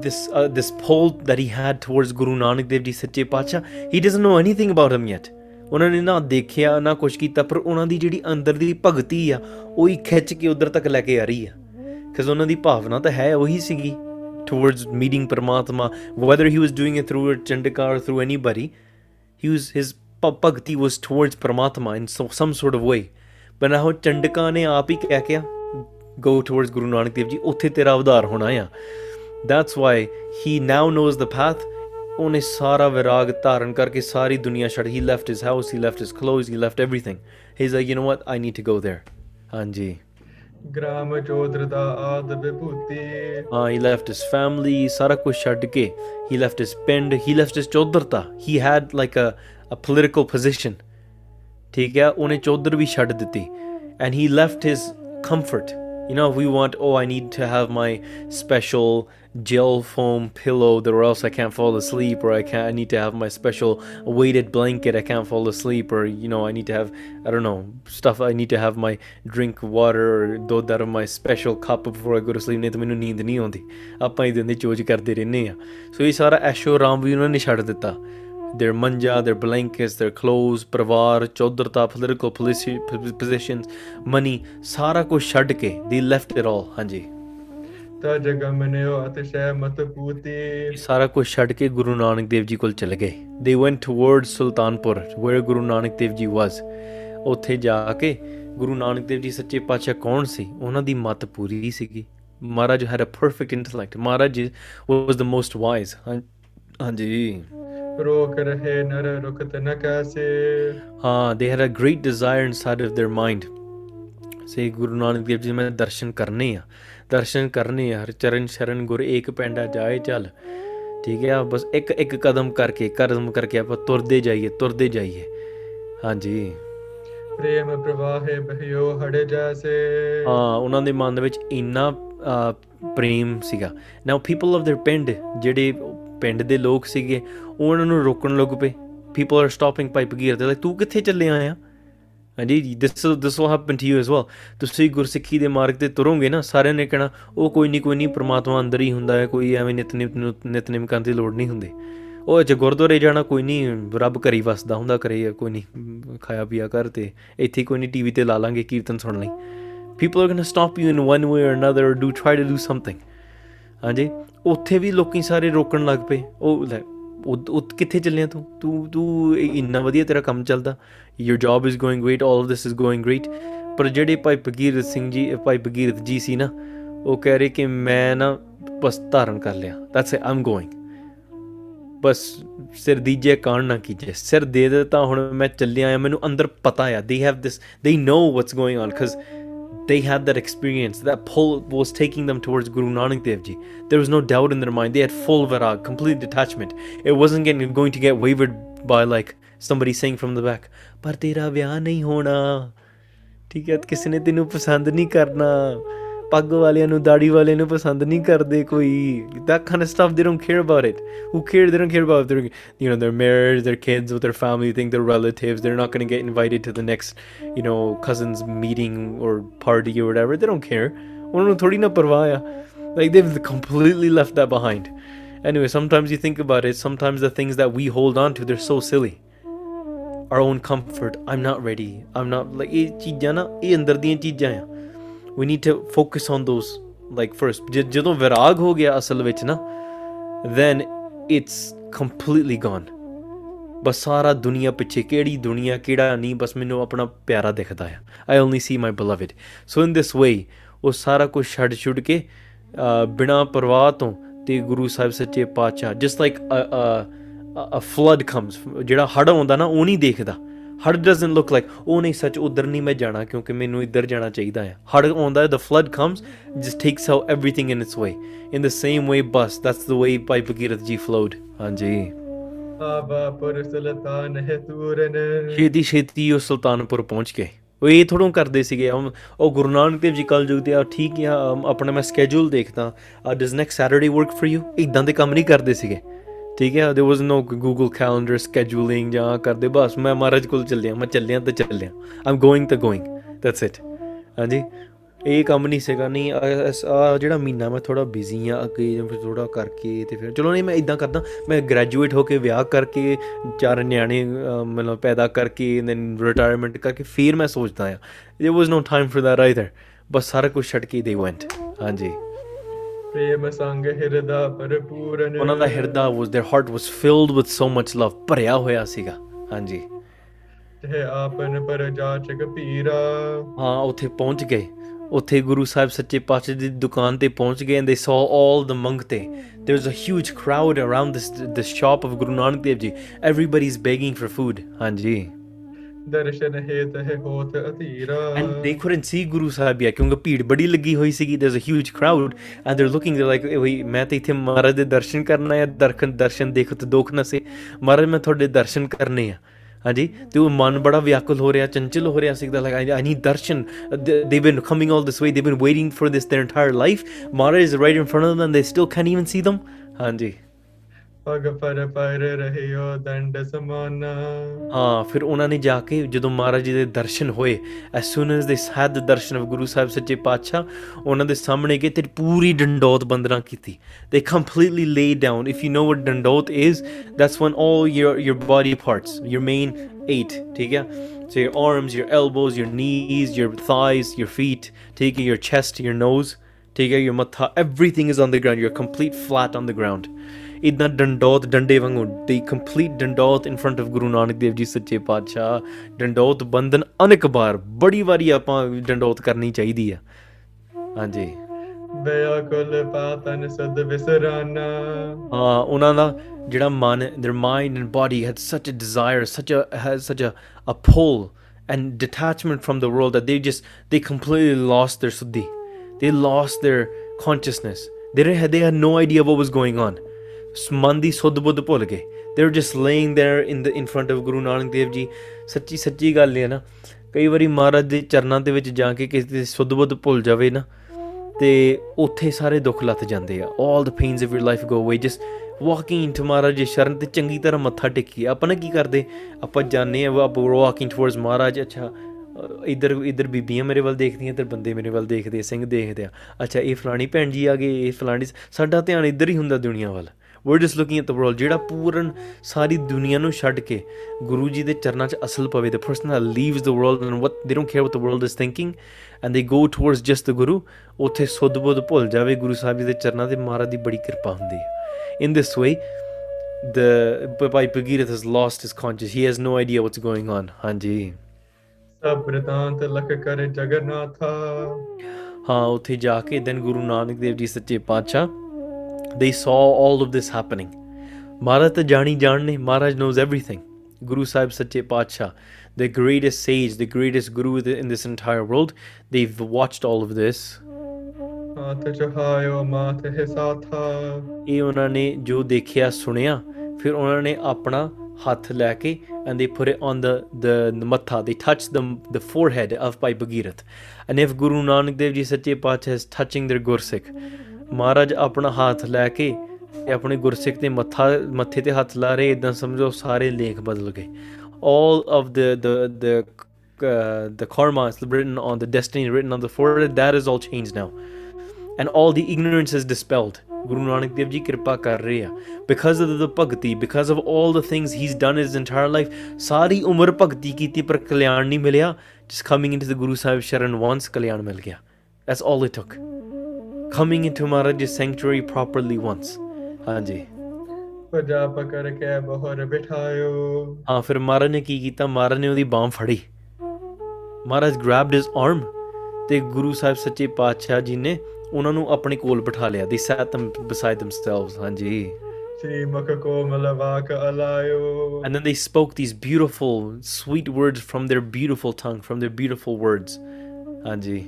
this uh, this pull that he had towards Guru Nanak Dev Ji Sache Pacha. He doesn't know anything about him yet. ਉਹਨਾਂ ਨੇ ਨਾ ਦੇਖਿਆ ਨਾ ਕੁਝ ਕੀਤਾ ਪਰ ਉਹਨਾਂ ਦੀ ਜਿਹੜੀ ਅੰਦਰ ਦੀ ਭਗਤੀ ਆ ਉਹ ਹੀ ਖਿੱਚ ਕੇ ਉਧਰ ਤੱਕ ਲੈ ਕੇ ਆ ਰਹੀ ਆ ਕਿਉਂਕਿ ਉਹਨਾਂ ਦੀ ਭਾਵਨਾ ਤਾਂ ਹੈ ਉਹੀ ਸੀਗੀ towards meeting Paramatma whether he was doing it through a Chandika or through anybody he was his ਭ- ਭਗਤੀ was towards Paramatma in so, some sort of way but now ਚੰਡਕਾ ਨੇ ਆਪ ਹੀ ਕਹਿ ਕੇ go towards Guru Nanak Dev Ji ਉੱਥੇ ਤੇਰਾ ਅਵਤਾਰ ਹੋਣਾ ਆ that's why he now knows the path ਉਹਨੇ ਸਾਰਾ ਵਿਰਾਗ ਧਾਰਨ ਕਰਕੇ ਸਾਰੀ ਦੁਨੀਆ ਛੱਡ he left his house he left his clothes he left everything he's like you know what I need to go there ਹਾਂਜੀ ग्राम चौधर दा आद विभूति ਹਾਂ he left his family ਸਾਰਾ ਕੁਝ ਛੱਡ ਕੇ he left his ਪਿੰਡ he left his ਚੌਧਰਤਾ he had like a a political position ਠੀਕ ਹੈ ਉਹਨੇ ਚੌਧਰ ਵੀ ਛੱਡ ਦਿੱਤੀ and he left his comfort you know we want oh i need to have my special gel foam pillow or else i can't fall asleep or i can't i need to have my special weighted blanket i can't fall asleep or you know i need to have i don't know stuff i need to have my drink water or ਦੁੱਧ out of my special cup before i go to sleep ਨਹੀਂ ਤਾਂ ਮੈਨੂੰ ਨੀਂਦ ਨਹੀਂ ਆਉਂਦੀ ਆਪਾਂ ਇਹਦੇ ਦੇ ਚੋਜ ਕਰਦੇ ਰਹਿੰਦੇ ਆ ਸੋ ਇਹ ਸਾਰਾ ਐਸ਼ੋ ਆਰਾਮ ਵੀ ਉਹਨਾਂ ਨੇ ਛੱਡ ਦਿੱਤਾ their manja, their blankets, their clothes, ਪਰਿਵਾਰ ਚੌਧਰਤਾ political positions, money ਸਾਰਾ ਕੁਝ ਛੱਡ ਕੇ they left it all ਹਾਂਜੀ ਤਜ ਗਮਨਿਓ ਅਤਿਸ਼ੈ ਮਤ ਪੂਤੀ ਸਾਰਾ ਕੁਝ ਛੱਡ ਕੇ ਗੁਰੂ ਨਾਨਕ ਦੇਵ ਜੀ ਕੋਲ ਚਲੇ ਗਏ they went towards Sultanpur where ਗੁਰੂ ਨਾਨਕ ਦੇਵ ਜੀ was ਉੱਥੇ ਜਾ ਕੇ ਗੁਰੂ ਨਾਨਕ ਦੇਵ ਜੀ ਸੱਚੇ ਪਾਤਸ਼ਾਹ ਕੌਣ ਸੀ ਉਹਨਾਂ ਦੀ ਮਤ ਪੂਰੀ ਸੀਗੀ ਮਹਾਰਾਜ had a perfect intellect Maharaj was the most wise ਹਾਂਜੀ ਰੋਕ ਰਹੇ ਨਰ ਰੁਕਤ ਨ ਕੈਸੇ ਹਾਂ they had a great desire inside of their mind ਸੇ ਗੁਰੂ ਨਾਨਕ ਦੇਵ ਜੀ ਮੈਂ ਦਰਸ਼ਨ ਕਰਨੇ ਆ ਦਰਸ਼ਨ ਕਰਨੇ ਆ ਹਰ ਚਰਨ ਸ਼ਰਨ ਗੁਰ ਏਕ ਪੈਂਡਾ ਜਾਏ ਚੱਲ ਠੀਕ ਹੈ ਬਸ ਇੱਕ ਇੱਕ ਕਦਮ ਕਰਕੇ ਕਦਮ ਕਰਕੇ ਆਪਾਂ ਤੁਰਦੇ ਜਾਈਏ ਤੁਰਦੇ ਜਾਈਏ ਹਾਂਜੀ ਪ੍ਰੇਮ ਪ੍ਰਵਾਹੇ ਬਹਿਓ ਹੜ ਜੈਸੇ ਹਾਂ ਉਹਨਾਂ ਦੇ ਮਨ ਦੇ ਵਿੱਚ ਇੰਨਾ ਅਹ, ਪ੍ਰੇਮ ਸੀਗਾ ਨਾਓ ਪੀਪਲ ਆਫ देयर ਪਿੰਡ ਜਿਹੜੇ ਪਿੰਡ ਦੇ ਲੋਕ ਸੀਗੇ, ਉਹ ਉਹਨਾਂ ਨੂੰ ਰੋਕਣ ਲੱਗ ਪਏ। ਪੀਪਲ ਆਰ ਸਟਾਪਿੰਗ ਪਾਈਪ ਗੀਰ ਦੇ ਲਾਈਕ ਤੂੰ ਕਿੱਥੇ ਚੱਲੇ ਆਇਆ? ਹਾਂਜੀ, this this will happen to you as well ਤੁਸੀਂ ਗੁਰਸਿੱਖੀ ਦੇ ਮਾਰਗ ਤੇ ਤੁਰੋਗੇ ਨਾ, ਸਾਰਿਆਂ ਨੇ ਕਹਿਣਾ, ਉਹ ਕੋਈ ਨਹੀਂ ਕੋਈ ਨਹੀਂ ਪ੍ਰਮਾਤਮਾ ਅੰਦਰ ਹੀ ਹੁੰਦਾ ਹੈ, ਕੋਈ ਐਵੇਂ ਨਿਤਨੇਮ ਨੂੰ- ਨਿਤਨੇਮ ਕਰਨ ਦੀ ਲੋੜ ਨਹੀਂ ਹੁੰਦੀ। ਉਹ ਜੇ ਗੁਰਦੁਆਰੇ ਜਾਣਾ, ਕੋਈ ਨਹੀਂ ਰੱਬ ਘਰੀ ਵਸਦਾ ਹੁੰਦਾ ਕਰੇ ਕੋਈ ਨਹੀਂ ਖਾਇਆ ਪੀਆ ਕਰ ਤੇ ਇੱਥੇ ਕੋਈ ਨਹੀਂ ਟੀਵੀ ਤੇ ਲਾ ਲਾਂਗੇ, ਕੀਰਤਨ ਸੁਣ ਲਈ। People are going to stop you in one way or another, or do, try to do something ਹਾਂਜੀ ਉੱਥੇ ਵੀ ਲੋਕੀ ਸਾਰੇ ਰੋਕਣ ਲੱਗ ਪਏ। ਉਹ ਲੈ, ਉਹ ਉਹ ਕਿੱਥੇ ਚੱਲਿਆ ਤੂੰ? ਤੂੰ ਤੂੰ ਇ- ਇੰਨਾ ਵਧੀਆ ਤੇਰਾ ਕੰਮ ਚੱਲਦਾ। Your job is going great, all of this is going great ਪਰ ਜਿਹੜੇ ਭਾਈ ਭਗੀਰਥ ਸਿੰਘ ਜੀ, ਭਾਈ ਭਗੀਰਥ ਜੀ ਸੀ ਨਾ, ਉਹ ਕਹਿ ਰਹੇ ਕਿ ਮੈਂ ਨਾ ਬਸ ਧਾਰਨ ਕਰ ਲਿਆ। That's it, i'm going ਬਸ ਸਿਰ ਦੀਜੇ ਕਾਣ ਨਾ ਕੀਜੇ। ਸਿਰ ਦੇ ਦਿੱਤਾ, ਹੁਣ ਮੈਂ ਚੱਲਿਆ ਆ ਮੈਨੂੰ ਅੰਦਰ ਪਤਾ ਆ, they have this, they know what's going on because they had that experience. That pull was taking them towards Guru Nanak Dev Ji. There was no doubt in their mind. They had full virag, complete detachment. It wasn't getting, going to get wavered by like somebody saying from the back, Par tera nahi hona. ठीक है किसी ने तेनों पसंद नहीं ਪੱਗ ਵਾਲਿਆਂ ਨੂੰ ਦਾੜੀ ਵਾਲਿਆਂ ਨੂੰ ਪਸੰਦ ਨਹੀਂ ਕਰਦੇ ਕੋਈ that kind of stuff they don't care about it who care they don't care about their you know their marriage their kids with their family think their relatives they're not going to get invited to the next you know cousins meeting or party or whatever they don't care ਉਹਨਾਂ ਨੂੰ ਥੋੜੀ ਨਾ ਪਰਵਾਹ ਆ like they've completely left that behind Anyway, sometimes you think about it, sometimes the things that we hold on to, they're so silly. Our own comfort, I'm not ready. I'm not like ਇਹ ਚੀਜ਼ਾਂ ਨਾ ਇਹ ਅੰਦਰ ਦੀਆਂ ਚੀਜ਼ਾਂ ਆ we need to focus on those like first. ਜ- ਜਦੋਂ ਵਿਰਾਗ ਹੋ ਗਿਆ ਅਸਲ ਵਿੱਚ ਨਾ then it's completely gone. ਬਸ ਸਾਰਾ ਦੁਨੀਆ ਪਿੱਛੇ ਕਿਹੜੀ ਦੁਨੀਆ ਕਿਹੜਾ ਨਹੀਂ ਬਸ ਮੈਨੂੰ ਆਪਣਾ ਪਿਆਰਾ ਦਿਖਦਾ ਆ। ਆਈ only C my beloved so in this ਵੇ ਉਹ ਸਾਰਾ ਕੁਝ ਛੱਡ ਛੁੱਡ ਕੇ ਅ, ਬਿਨਾਂ ਪਰਵਾਹ ਤੋਂ ਤੇ ਗੁਰੂ ਸਾਹਿਬ ਸੱਚੇ ਪਾਤਸ਼ਾਹ just like a flood comes ਜਿਹੜਾ ਹੜ ਆਉਂਦਾ ਨਾ ਉਹ ਨਹੀਂ ਦੇਖਦਾ। ਹੜ ਡਸਨਟ ਲੁੱਕ ਲਾਈਕ ਉਹ ਨਹੀਂ ਸੱਚ ਉਧਰ ਨਹੀਂ ਮੈਂ ਜਾਣਾ ਕਿਉਂਕਿ ਮੈਨੂੰ ਇੱਧਰ ਜਾਣਾ ਚਾਹੀਦਾ ਹੈ ਹੜ ਆਉਂਦਾ the flood comes just takes out everything in its way in the same way bus that's the way Bhai Bhagirath ji flawed ਹਾਂਜੀ ਬਾਬਾ ਪੁਰ ਸੁਲਤਾਨ ਹੈ ਤੂਰਨ ਛੇਤੀ ਛੇਤੀ ਉਹ ਸੁਲਤਾਨਪੁਰ ਪਹੁੰਚ ਗਏ ਉਹ ਇਹ ਥੋੜੋਂ ਕਰਦੇ ਸੀਗੇ ਹਮ ਉਹ ਗੁਰੂ ਨਾਨਕ ਦੇਵ ਜੀ ਕੱਲ ਜੁਗਦੇ ਆ ਠੀਕ ਆ ਆਪਣਾ ਮੈਂ ਸਕੇਜੂਲ ਦੇਖਦਾ does next Saturday work for you ਇਦਾਂ ਦੇ ਕੰਮ ਨਹੀਂ ਕਰਦੇ ਸੀਗੇ। ਠੀਕ ਹੈ there was no Google Calendar scheduling ਜਾਂ ਕਰਦੇ ਬਸ ਮੈਂ ਮਹਾਰਾਜ ਕੋਲ ਚੱਲਿਆ, ਮੈਂ ਚੱਲਿਆ ਤਾਂ ਚੱਲਿਆ। ਆਮ ਗੋਇੰਗ ਤਾਂ ਗੋਇੰਗ ਦੈਟਸ ਇਟ ਹਾਂਜੀ, ਇਹ ਕੰਮ ਨਹੀਂ ਸੀਗਾ, ਨਹੀਂ ਆ ਜਿਹੜਾ ਮਹੀਨਾ ਮੈਂ ਥੋੜਾ ਬਿਜ਼ੀ ਆ ਅੱਗੇ ਫਿਰ ਥੋੜਾ ਕਰਕੇ ਤੇ ਫਿਰ, ਚਲੋ ਨਹੀਂ, ਮੈਂ ਇਦਾਂ ਕਰਦਾ, ਮੈਂ ਗ੍ਰੈਜੂਏਟ ਹੋ ਕੇ ਵਿਆਹ ਕਰਕੇ, ਚਾਰ ਨਿਆਣੇ ਮਤਲਬ ਪੈਦਾ ਕਰਕੇ ਦੈਨ ਰਿਟਾਇਰਮੈਂਟ ਕਰਕੇ ਫਿਰ ਮੈਂ ਸੋਚਦਾ ਆ there was no time for that either ਬਸ ਸਾਰਾ ਕੁਝ ਛੱਡ ਕੇ ਦੇ ਵੈਂਟ ਹਾਂਜੀ। ਉਹਨਾਂ ਦਾ ਹਿਰਦਾ was their heart was filled with so much love ਭਰਿਆ ਹੋਇਆ ਸੀਗਾ ਹਾਂਜੀ ਤੇ ਆਪਨ ਪਰ ਜਾਚਕ ਪੀਰਾ ਹਾਂ ਉੱਥੇ ਪਹੁੰਚ ਗਏ ਉੱਥੇ ਗੁਰੂ ਸਾਹਿਬ ਸੱਚੇ ਪਾਤਸ਼ਾਹ ਦੀ ਦੁਕਾਨ ਤੇ ਪਹੁੰਚ ਗਏ and they saw all the ਮੰਗਤੇ there was a huge crowd around this this shop of Guru Nanak Dev Ji everybody's begging for food ਹਾਂਜੀ ਦਰਸ਼ਨ ਹੇਤ ਹੈ ਹੋਤ ਅਧੀਰਾ। ਐਂਡ ਦੇ ਕੁਡਨਟ ਸੀ ਗੁਰੂ ਸਾਹਿਬ ਯਾ ਕਿਉਂਕਿ ਭੀੜ ਬੜੀ ਲੱਗੀ ਹੋਈ ਸੀਗੀ there is a huge crowd and they are looking they like ਵੀ ਮੈਂ ਤਾਂ ਇੱਥੇ ਮਹਾਰਾਜ ਦੇ ਦਰਸ਼ਨ ਕਰਨਾ ਹੈ ਦਰਸ਼ਨ ਦਰਸ਼ਨ ਦੇਖਤ ਦੋਖ ਨਾ ਸੇ। ਮਹਾਰਾਜ, ਮੈਂ ਤੁਹਾਡੇ ਦਰਸ਼ਨ ਕਰਨੇ ਆ। ਹਾਂਜੀ, ਤੇ ਉਹ ਮਨ ਬੜਾ ਵਿਆਕੁਲ ਹੋ ਰਿਹਾ, ਚੰਚਲ ਹੋ ਰਿਹਾ ਸਿੱਖਦਾ ਲੱਗਾ ਆਈ ਨੀਡ ਦਰਸ਼ਨ। ਦੇ ਬੀਨ coming all this way they been waiting for this their entire life Maharaj is right in front of them they still can't even see them ਹਾਂਜੀ। ਪਗ ਪਰ ਪਰ ਰਹਿਓ ਦੰਡ ਸਮਾਨਾ ਹਾਂ ਫਿਰ ਉਹਨਾਂ ਨੇ ਜਾ ਕੇ ਜਦੋਂ ਮਹਾਰਾਜ ਜੀ ਦੇ ਦਰਸ਼ਨ ਹੋਏ as soon as this had the darshan of Guru Sahib ਸੱਚੇ ਪਾਤਸ਼ਾਹ ਉਹਨਾਂ ਦੇ ਸਾਹਮਣੇ ਗਏ ਤੇ ਪੂਰੀ ਡੰਡੋਤ ਬੰਦਨਾ ਕੀਤੀ they completely laid down if you know what dandot is that's when all your your body parts your main eight ਠੀਕ ਹੈ so your arms your elbows your knees your thighs your feet ਠੀਕ ਹੈ your chest your nose ਠੀਕ ਹੈ your matha everything is on the ground you're complete flat on the ground ਇਦਾਂ ਡੰਡੋਤ ਡੰਡੇ ਵਾਂਗੂ ਦੀ complete dandot in front of Guru Nanak Dev ji ਸੱਚੇ ਪਾਤਸ਼ਾਹ ਡੰਡੋਤ ਬੰਦਨ ਅਨੇਕ ਵਾਰ ਬੜੀ ਵਾਰੀ ਆਪਾਂ ਡੰਡੋਤ ਕਰਨੀ ਚਾਹੀਦੀ ਆ ਹਾਂਜੀ ਬਿਆ ਕੁਲ ਪਾਤਨ ਸਦ ਵਿਸਰਾਨਾ ਹਾਂ ਉਹਨਾਂ ਦਾ ਜਿਹੜਾ ਮਨ their mind and body had such a desire such a has such a a pull and detachment from the world that they just they completely lost their suddhi they lost their consciousness they didn't have, they had no idea what was going on ਮਨ ਦੀ ਸੁੱਧ ਬੁੱਧ ਭੁੱਲ ਗਏ। They were just laying there in the in front of ਗੁਰੂ ਨਾਨਕ ਦੇਵ ਜੀ ਸੱਚੀ ਸੱਚੀ ਗੱਲ ਹੈ ਨਾ ਕਈ ਵਾਰੀ ਮਹਾਰਾਜ ਦੇ ਚਰਨਾਂ ਦੇ ਵਿੱਚ ਜਾ ਕੇ ਕਿਸੇ ਦੀ ਸੁੱਧ ਬੁੱਧ ਭੁੱਲ ਜਾਵੇ ਨਾ ਤੇ ਉੱਥੇ ਸਾਰੇ ਦੁੱਖ ਲੱਥ ਜਾਂਦੇ ਆ। All the pains of your life go away just walking into ਮਹਾਰਾਜ ਦੀ ਸ਼ਰਨ ਤੇ ਚੰਗੀ ਤਰ੍ਹਾਂ ਮੱਥਾ ਟੇਕੀ ਆਪਾਂ ਨਾ ਕੀ ਕਰਦੇ? ਆਪਾਂ ਜਾਣੇ ਆ ਆਪਾਂ walking towards ਮਹਾਰਾਜ। ਅੱਛਾ ਅ, ਇੱਧਰ ਇੱਧਰ ਬੀਬੀਆਂ ਮੇਰੇ ਵੱਲ ਦੇਖਦੀਆਂ ਇੱਧਰ ਬੰਦੇ ਮੇਰੇ ਵੱਲ ਦੇਖਦੇ ਆ, ਸਿੰਘ ਦੇਖਦੇ ਆ। ਅੱਛਾ ਇਹ ਫਲਾਣੀ ਭੈਣ ਜੀ ਆ ਗਏ ਇਹ ਫਲਾਣੀ ਸਾਡਾ ਧਿਆਨ ਇੱਧਰ ਹੀ ਹੁੰਦਾ ਦੁਨੀਆ ਵੱਲ। We're just looking at the world ਜਿਹੜਾ ਪੂਰਨ ਸਾਰੀ ਦੁਨੀਆ ਨੂੰ ਛੱਡ ਕੇ ਗੁਰੂ ਜੀ ਦੇ ਚਰਨਾਂ 'ਚ ਅਸਲ ਪਵੇ the person that leaves the world and what they don't care what the world is thinking and they go towards just the guru ਉੱਥੇ ਸੁੱਧ ਬੁੱਧ ਭੁੱਲ ਜਾਵੇ ਗੁਰੂ ਸਾਹਿਬ ਜੀ ਦੇ ਚਰਨਾਂ ਤੇ ਮਹਾਰਾਜ ਦੀ ਬੜੀ ਕਿਰਪਾ ਹੁੰਦੀ ਹੈ in this way the Bhai Bhagirath has lost his conscience he has no idea what's going on ਹਾਂਜੀ ਸਭ ਬ੍ਰਤਾਂਤ ਲਖ ਕਰ ਜਗਨਨਾਥਾ ਹਾਂ ਉੱਥੇ ਜਾ ਕੇ then ਗੁਰੂ ਨਾਨਕ ਦੇਵ ਜੀ ਸੱਚੇ ਪਾਤਸ਼ਾਹ they saw all of this happening ਮਹਾਰਾਜ ਤਾਂ ਜਾਣੀ ਜਾਣ ਨੇ ਮਹਾਰਾਜ knows everything ਗੁਰੂ ਸਾਹਿਬ ਸੱਚੇ ਪਾਤਸ਼ਾਹ the greatest sage the greatest guru in this entire world they've watched all of this ਹਾਥ ਚਹਾਇਓ ਮਾਥ ਹੈ ਸਾਥਾ ਇਹ ਉਹਨਾਂ ਨੇ ਜੋ ਦੇਖਿਆ ਸੁਣਿਆ ਫਿਰ ਉਹਨਾਂ ਨੇ ਆਪਣਾ ਹੱਥ ਲੈ ਕੇ and they put it on the the, the matha they touched the the forehead of Bhai Bhagirath and if Guru Nanak Dev Ji Sache Pacha is touching their Gursikh ਮਹਾਰਾਜ ਆਪਣਾ ਹੱਥ ਲੈ ਕੇ ਤੇ ਆਪਣੇ ਗੁਰਸਿੱਖ ਦੇ ਮੱਥਾ ਮੱਥੇ ਤੇ ਹੱਥ ਲਾ ਰਹੇ ਇਦਾਂ ਸਮਝੋ ਸਾਰੇ ਲੇਖ ਬਦਲ ਗਏ। All of the the the uh, the karma is written on the destiny written on the forehead that is all changed now. And all the ignorance is dispelled. ਗੁਰੂ ਨਾਨਕ ਦੇਵ ਜੀ ਕਿਰਪਾ ਕਰ ਰਹੇ ਆ because of the bhakti because of 올 the things he is done his entire life ਸਾਰੀ ਉਮਰ ਭਗਤੀ ਕੀਤੀ ਪਰ ਕਲਿਆਣ ਨਹੀਂ ਮਿਲਿਆ just coming into the Guru Sahib sharan once ਕਲਿਆਣ ਮਿਲ ਗਿਆ that's 올 it took coming into Maharaj sanctuary properly once ਹਾਂਜੀ। ਪਜਾ ਪਕੜ ਕੇ ਬਹਰ ਬਿਠਾਇਓ। ਹਾਂ ਫਿਰ ਮਹਾਰਾਜ ਨੇ ਕੀ ਕੀਤਾ? ਮਹਾਰਾਜ ਨੇ ਉਹਦੀ ਬਾਹ ਫੜੀ। ਮਹਾਰਾਜ ਗ੍ਰੈਬਡ ਹਿਸ ਆਰਮ ਤੇ ਗੁਰੂ ਸਾਹਿਬ ਸੱਚੇ ਪਾਤਸ਼ਾਹ ਜੀ ਨੇ ਉਹਨਾਂ ਨੂੰ ਆਪਣੇ ਕੋਲ ਬਿਠਾ ਲਿਆ ਦੇ ਸੈਟ them beside themselves ਹਾਂਜੀ। ਸ੍ਰੀ ਮੁਖ ਕੋਮਲ ਵਾਕ ਅਲਾਇਓ। And then they spoke these beautiful sweet words from their beautiful tongue from their beautiful words ਹਾਂਜੀ।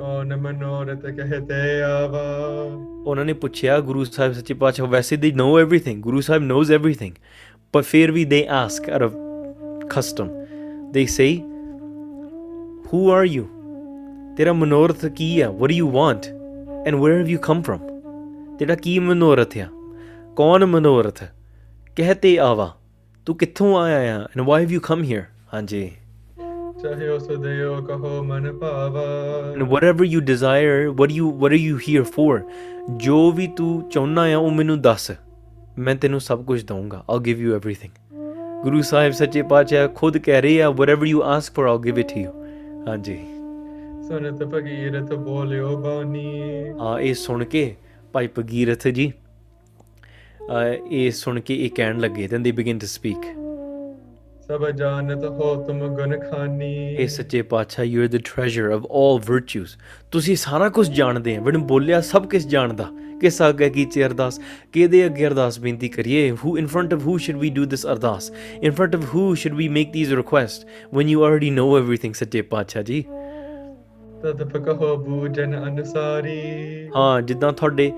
ਕੌਣ ਮਨੋਰਥ ਕਹਤੇ ਆਵਾ ਉਹਨਾਂ ਨੇ ਪੁੱਛਿਆ ਗੁਰੂ ਸਾਹਿਬ ਸੱਚੇ ਪਾਤਸ਼ਾਹ ਵੈਸੇ they know everything Guru Sahib knows everything ਪਰ ਫਿਰ ਵੀ ਦੇ ਆਸਕ ਆਊਟ ਆਫ ਕਸਟਮ ਦੇ ਸੇ ਹੂ ਆਰ ਯੂ ਤੇਰਾ ਮਨੋਰਥ ਕੀ ਆ what do you want and where have you come from ਤੇਰਾ ਕੀ ਮਨੋਰਥ ਆ ਕੌਣ ਮਨੋਰਥ ਕਹਤੇ ਆਵਾ ਤੂੰ ਕਿੱਥੋਂ ਆਇਆ ਆ and why have you come here ਹਾਂਜੀ and whatever you desire what you what are you here for ਜੋ ਵੀ ਤੂੰ ਚਾਹੁੰਦਾ ਆ ਉਹ ਮੈਨੂੰ ਦੱਸ ਮੈਂ ਤੈਨੂੰ ਸਭ ਕੁਝ ਦਊਂਗਾ i'll give you everything ਗੁਰੂ ਸਾਹਿਬ ਸੱਚੇ ਪਾਤਸ਼ਾਹ ਖੁਦ ਕਹਿ ਰਹੇ ਆ whatever you ask for i'll give it to you ਹਾਂਜੀ ਸੁਨਤ ਭਗੀਰਥ ਬੋਲਿਓ ਬਾਣੀ ਆ ਇਹ ਸੁਣ ਕੇ ਭਾਈ ਭਗੀਰਥ ਜੀ ਇਹ ਸੁਣ ਕੇ ਇਹ ਕਹਿਣ ਲੱਗੇ then they begin to speak ਸਭ ਜਾਣਤ ਹੋ ਤੁਮ ਗੁਣ ਖਾਨੀ। ਇਹ ਸੱਚੇ ਪਾਤਸ਼ਾਹ you are the treasure of 올 virtues ਤੁਸੀਂ ਸਾਰਾ ਕੁਝ ਜਾਣਦੇ ਹੋ। ਮੈਨੂੰ ਬੋਲਿਆ ਸਭ ਕੁਝ ਜਾਣਦਾ। ਕਿਸ ਅੱਗੇ ਕੀਤੀ ਅਰਦਾਸ ਕਿਹਦੇ ਅੱਗੇ ਅਰਦਾਸ ਬੇਨਤੀ ਕਰੀਏ? Who in front of who should we do this ardas? In front of who should we make these request when you already know everything ਸੱਚੇ ਪਾਤਸ਼ਾਹ ਜੀ। ਤਦ ਪਕਹੋ ਬੂਜਨ ਅਨੁਸਾਰੀ। ਹਾਂ ਜਿੱਦਾਂ ਤੁਹਾਡੇ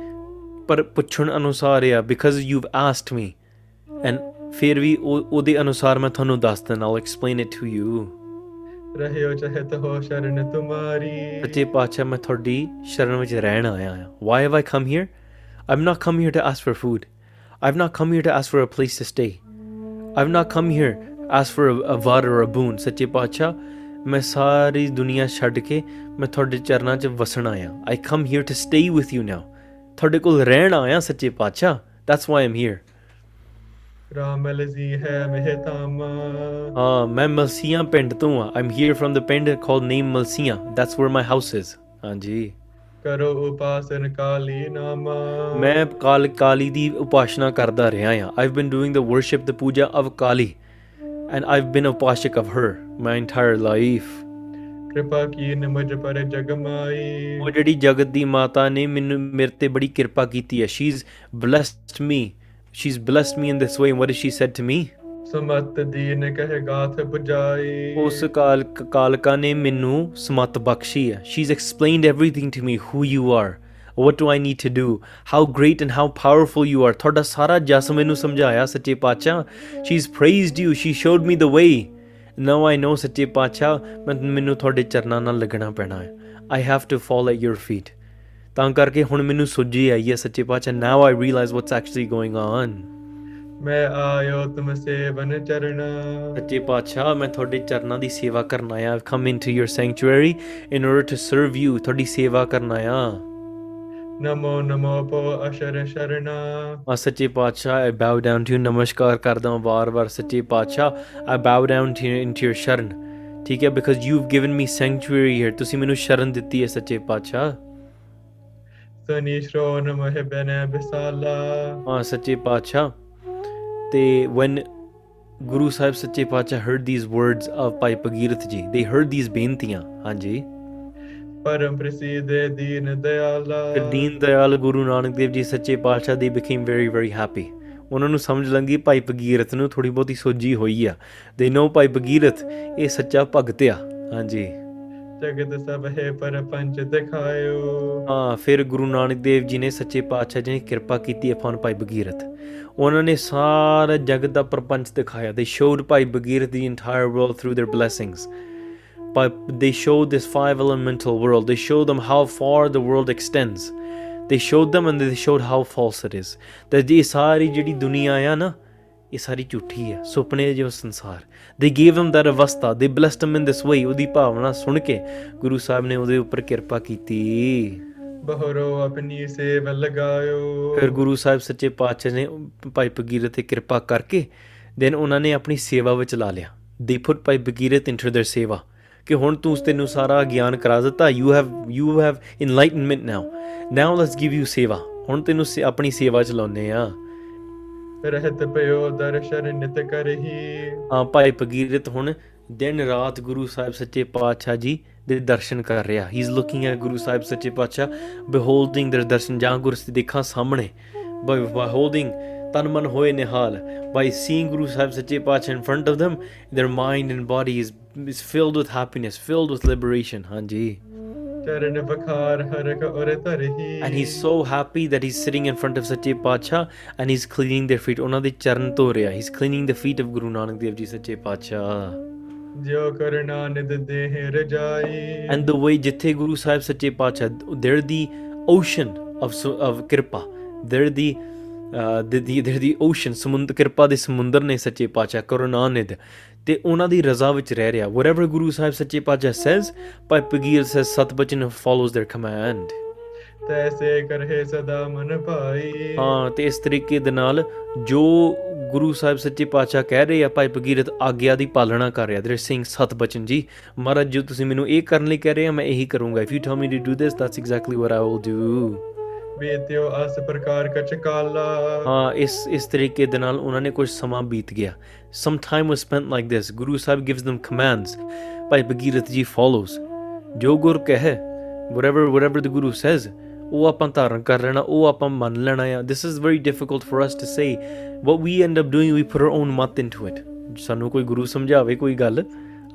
ਪਰ ਪੁੱਛਣ ਅਨੁਸਾਰ ਆ because you've asked me and ਫਿਰ ਵੀ ਉਹ ਉਹਦੇ ਅਨੁਸਾਰ ਮੈਂ ਤੁਹਾਨੂੰ ਦੱਸ ਦਿੰਦਾ I'll explain it to you ਰਹਿਓ ਚਾਹੇ ਤੋ ਸ਼ਰਨ ਤੁਮਾਰੀ ਸੱਚੇ ਪਾਤਸ਼ਾਹ ਮੈਂ ਤੁਹਾਡੀ ਸ਼ਰਨ ਵਿੱਚ ਰਹਿਣ ਆਇਆ ਹਾਂ। Why have I come here I have not come here to ask for food I have not come here to ask for a place to stay I have not come here ask for a war or a boon Sache Patshah ਮੈਂ ਸਾਰੀ ਦੁਨੀਆ ਛੱਡ ਕੇ ਮੈਂ ਤੁਹਾਡੇ ਚਰਨਾਂ 'ਚ ਵਸਣ ਆਇਆ I come here to stay with you now ਤੁਹਾਡੇ ਕੋਲ ਰਹਿਣ ਆਇਆ Sache Patshah. That's why I'm here Ram ਲਜ਼ੀ ਹੈ ਮਹਿਤਾਮਾ ਹਾਂ ਮੈਂ ਮਲਸੀਆਂ ਪਿੰਡ ਤੋਂ ਆ ਆਮ here from the pind called name Malsian that's where my house is ਹਾਂਜੀ। ਕਰੋ ਉਪਾਸਨ ਕਾਲੀ ਨਾਮਾ। ਮੈਂ ਕਾਲ ਕਾਲੀ ਦੀ ਉਪਾਸਨਾ ਕਰਦਾ ਰਿਹਾ ਹਾਂ। I've been doing the worship the puja of Kali. And I've been upashak of her my entire life ਕਿਰਪਾ ਕੀਨ ਮੁਝ ਪਰ ਜਗਮਾਈ ਉਹ ਜਿਹੜੀ ਜਗਤ ਦੀ ਮਾਤਾ ਨੇ ਮੈਨੂੰ ਮੇਰੇ ਤੇ ਬੜੀ ਕਿਰਪਾ ਕੀਤੀ ਹੈ। She is blessed me She's blessed me in this way. And what has she said to me? ਸਮਤ ਦੀਨ ਕਹਿ ਗਾਥ ਬੁਝਾਈ ਉਸ ਕਾਲ ਕਾਲਕਾ ਨੇ ਮੈਨੂੰ ਸਮਤ ਬਖਸ਼ੀ ਹੈ she has explained everything to me who you are what do I need to do? How great and how powerful you are. ਤੁਹਾਡਾ ਸਾਰਾ ਜਸ ਮੈਨੂੰ ਸਮਝਾਇਆ ਸੱਚੇ ਪਾਤਸ਼ਾਹ she's praised you she showed me the way now I know ਸੱਚੇ ਪਾਤਸ਼ਾਹ ਮੈਨੂੰ ਤੁਹਾਡੇ ਚਰਨਾਂ ਨਾਲ ਲੱਗਣਾ ਪੈਣਾ ਹੈ I have to fall at your feet ਤਾਂ ਕਰਕੇ ਹੁਣ ਮੈਨੂੰ ਸੁੱਝੀ ਆਈ ਹੈ ਸੱਚੇ ਪਾਤਸ਼ਾਹ now i realize what's actually going on ਮੈਂ ਆਇਓ ਤੁਮ ਸੇਵਨ ਚਰਣਾ ਸੱਚੇ ਪਾਤਸ਼ਾਹ ਮੈਂ ਤੁਹਾਡੇ ਚਰਨਾਂ ਦੀ ਸੇਵਾ ਕਰਨ ਆਇਆ I've come into your sanctuary in order to serve you ਤੁਹਾਡੀ ਸੇਵਾ ਕਰਨ ਆਇਆ ਨਮੋ ਨਮੋ ਪੋ ਅਸ਼ਰ ਸ਼ਰਣਾ ਆ ਸੱਚੇ ਪਾਤਸ਼ਾਹ I bow down to you ਨਮਸਕਾਰ ਕਰਦਾ ਹਾਂ ਵਾਰ-ਵਾਰ ਸੱਚੇ ਪਾਤਸ਼ਾਹ bow down to you into your ਸ਼ਰਨ ਠੀਕ ਹੈ because you've given me sanctuary here ਤੁਸੀਂ ਮੈਨੂੰ ਸ਼ਰਨ ਦਿੱਤੀ ਹੈ ਸੱਚੇ ਪਾਤਸ਼ਾਹ ਸਨੀ ਸ਼੍ਰੋਨ ਮਹਿ ਬਨੈ ਬਿਸਾਲਾ ਹਾਂ ਸੱਚੇ ਪਾਤਸ਼ਾਹ। ਤੇ when ਗੁਰੂ ਸਾਹਿਬ ਸੱਚੇ ਪਾਤਸ਼ਾਹ heard these words of ਭਾਈ ਭਗੀਰਥ ਜੀ they heard these ਬੇਨਤੀਆਂ। ਹਾਂਜੀ। ਪਰਮ ਪ੍ਰਸਿੱਧ ਦੀਨ ਦਿਆਲਾ। ਫਿਰ ਦੀਨ ਦਇਆਲ ਗੁਰੂ ਨਾਨਕ ਦੇਵ ਜੀ ਸੱਚੇ ਪਾਤਸ਼ਾਹ ਦੇ became very very happy ਉਹਨਾਂ ਨੂੰ ਸਮਝ ਲੱਗੀ ਭਾਈ ਭਗੀਰਥ ਨੂੰ ਥੋੜੀ ਬਹੁਤੀ ਸੋਝੀ ਹੋਈ ਆ। ਦੇ ਨੋ ਭਾਈ ਭਗੀਰਥ ਇਹ ਸੱਚਾ ਭਗਤ ਆ। ਹਾਂਜੀ। ਜਗਤ ਸਭ ਹੈ ਪਰ ਪੰਚ ਦਿਖਾਇਓ ਹਾਂ ਫਿਰ ਗੁਰੂ ਨਾਨਕ ਦੇਵ ਜੀ ਨੇ ਸੱਚੇ ਪਾਤਸ਼ਾਹ ਜੀ ਨੇ ਕਿਰਪਾ ਕੀਤੀ ਅਪਨ ਭਾਈ ਭਗੀਰਥ ਉਹਨਾਂ ਨੇ ਸਾਰਾ ਜਗਤ ਦਾ ਪ੍ਰਪੰਚ ਦਿਖਾਇਆ ਦੇ showed Bhai Bhagirath the entire world through their blessings but they showed this five elemental world they showed them how far the world extends they showed them and they showed how false it is that ਇਹ ਸਾਰੀ ਜਿਹੜੀ ਦੁਨੀਆ ਆ ਨਾ ਇਹ ਸਾਰੀ ਝੂਠੀ ਹੈ ਸੁਪਨੇ ਜੋ ਸੰਸਾਰ they gave him that avastha they blessed him in this way ਉਹਦੀ ਭਾਵਨਾ ਸੁਣ ਕੇ ਗੁਰੂ ਸਾਹਿਬ ਨੇ ਉਹਦੇ ਉੱਪਰ ਕਿਰਪਾ ਕੀਤੀ ਬਹਰੋ ਆਪਣੀ ਸੇਵ ਲਗਾਇਓ ਫਿਰ ਗੁਰੂ ਸਾਹਿਬ ਸੱਚੇ ਪਾਤਸ਼ਾਹ ਨੇ ਭਾਈ ਭਗੀਰਥ ਤੇ ਕਿਰਪਾ ਕਰਕੇ ਦੈਨ ਉਹਨਾਂ ਨੇ ਆਪਣੀ ਸੇਵਾ ਵਿੱਚ ਲਾ ਲਿਆ ਦੇ ਪੁੱਟ ਭਾਈ ਭਗੀਰਥ ਇਨਟੂ देयर ਸੇਵਾ ਕਿ ਹੁਣ ਤੂੰ ਤੈਨੂੰ ਸਾਰਾ ਗਿਆਨ ਕਰਾ ਦਿੱਤਾ you have you have enlightenment now now let's give you seva ਹੁਣ ਤੈਨੂੰ ਸੇ- ਆਪਣੀ ਸੇਵਾ ਚਲਾਉਨੇ ਆ ਰਹਿਤ ਪਇਓ ਦਰਸ਼ਨ ਨਿਤ ਕਰਹੀ। ਹਾਂ, ਭਾਈ ਭਗੀਰਥ ਹੁਣ ਦਿਨ ਰਾਤ ਗੁਰੂ ਸਾਹਿਬ ਸੱਚੇ ਪਾਤਸ਼ਾਹ ਜੀ ਦੇ ਦਰਸ਼ਨ ਕਰ ਰਿਹਾ। He is looking at Guru Sahib Sache Patshah beholding their ਦਰਸ਼ਨ, ਜਾਂ ਗੁਰੂ ਸੇ ਦੇਖਾਂ ਸਾਹਮਣੇ। ਬਾਈ ਹੋਲਡਿੰਗ ਤਨ ਮਨ ਹੋਏ ਨਿਹਾਲ। ਬਾਈ ਸੀਇੰਗ ਗੁਰੂ ਸਾਹਿਬ ਸੱਚੇ ਪਾਤਸ਼ਾਹ in front of them, their mind and body is is filled with happiness, filled with liberation ਹਾਂਜੀ। And he's so happy that he's sitting in front of ਸੱਚੇ ਪਾਤਸ਼ਾਹ and he's cleaning their feet ਉਹਨਾਂ ਦੇ ਚਰਨ ਧੋ ਰਿਹਾ he's cleaning the feet of ਗੁਰੂ ਨਾਨਕ ਦੇਵ ਜੀ ਸੱਚੇ ਪਾਤਸ਼ਾਹ ਜਿਉ ਕਰਨਾ ਨਿਦ ਦੇਹ ਰਜਾਈ and the way ਜਿੱਥੇ ਗੁਰੂ ਸਾਹਿਬ ਸੱਚੇ ਪਾਤਸ਼ਾਹ they're the ocean of of ਕਿਰਪਾ they're the uh, the, the they're the ocean ਸਮੁੰਦਰ ਕਿਰਪਾ ਦੇ ਸਮੁੰਦਰ ਨੇ ਸੱਚੇ ਪਾਤਸ਼ਾਹ ਕਰੁਣਾ ਨਿਧ ਤੇ ਉਹਨਾਂ ਦੀ ਰਜ਼ਾ ਵਿੱਚ ਰਹਿ ਰਿਹਾ। Whatever ਗੁਰੂ ਸਾਹਿਬ ਸੱਚੇ ਪਾਤਸ਼ਾਹ says Bhai ਪਗੀਰ says ਸਤਬਚਨ follows their command ਤੈਸੇ ਕਰਹਿ ਸਦਾ ਮਨ ਭਾਈ। ਹਾਂ ਤੇ ਇਸ ਤਰੀਕੇ ਦੇ ਨਾਲ ਜੋ ਗੁਰੂ ਸਾਹਿਬ ਸੱਚੇ ਪਾਤਸ਼ਾਹ ਕਹਿ ਰਹੇ ਆ ਭਾਈ ਭਗੀਰਥ ਆਗਿਆ ਦੀ ਪਾਲਣਾ ਕਰ ਰਿਹਾ। ਦੇ ਸਿੰਘ ਸਤ ਬਚਨ ਜੀ ਮਹਾਰਾਜ ਜੋ ਤੁਸੀਂ ਮੈਨੂੰ ਇਹ ਕਰਨ ਲਈ ਕਹਿ ਰਹੇ ਆ ਮੈਂ ਇਹੀ ਕਰੂੰਗਾ। If you tell me to do this that's exactly what I will do ਬੀਤਿਓ ਅਸ ਪ੍ਰਕਾਰ ਕਚ ਕਾਲਾ। ਹਾਂ, ਇਸ ਇਸ ਤਰੀਕੇ ਦੇ ਨਾਲ ਉਹਨਾਂ ਨੇ ਕੁਝ ਸਮਾਂ ਬੀਤ ਗਿਆ। Some time was spent like this Guru Sahib gives them commands ਭਾਈ ਭਗੀਰਥ ਜੀ ਫੋਲੋਜ਼ ਜੋ ਗੁਰ ਕਹੇ, whatever whatever the guru says, ਉਹ ਆਪਾਂ ਧਾਰਨ ਕਰ ਲੈਣਾ, ਉਹ ਆਪਾਂ ਮੰਨ ਲੈਣਾ ਆ। This is very difficult for us to say what we end up doing, we put our own ਮਤ into it ਸਾਨੂੰ ਕੋਈ ਗੁਰੂ ਸਮਝਾਵੇ ਕੋਈ ਗੱਲ,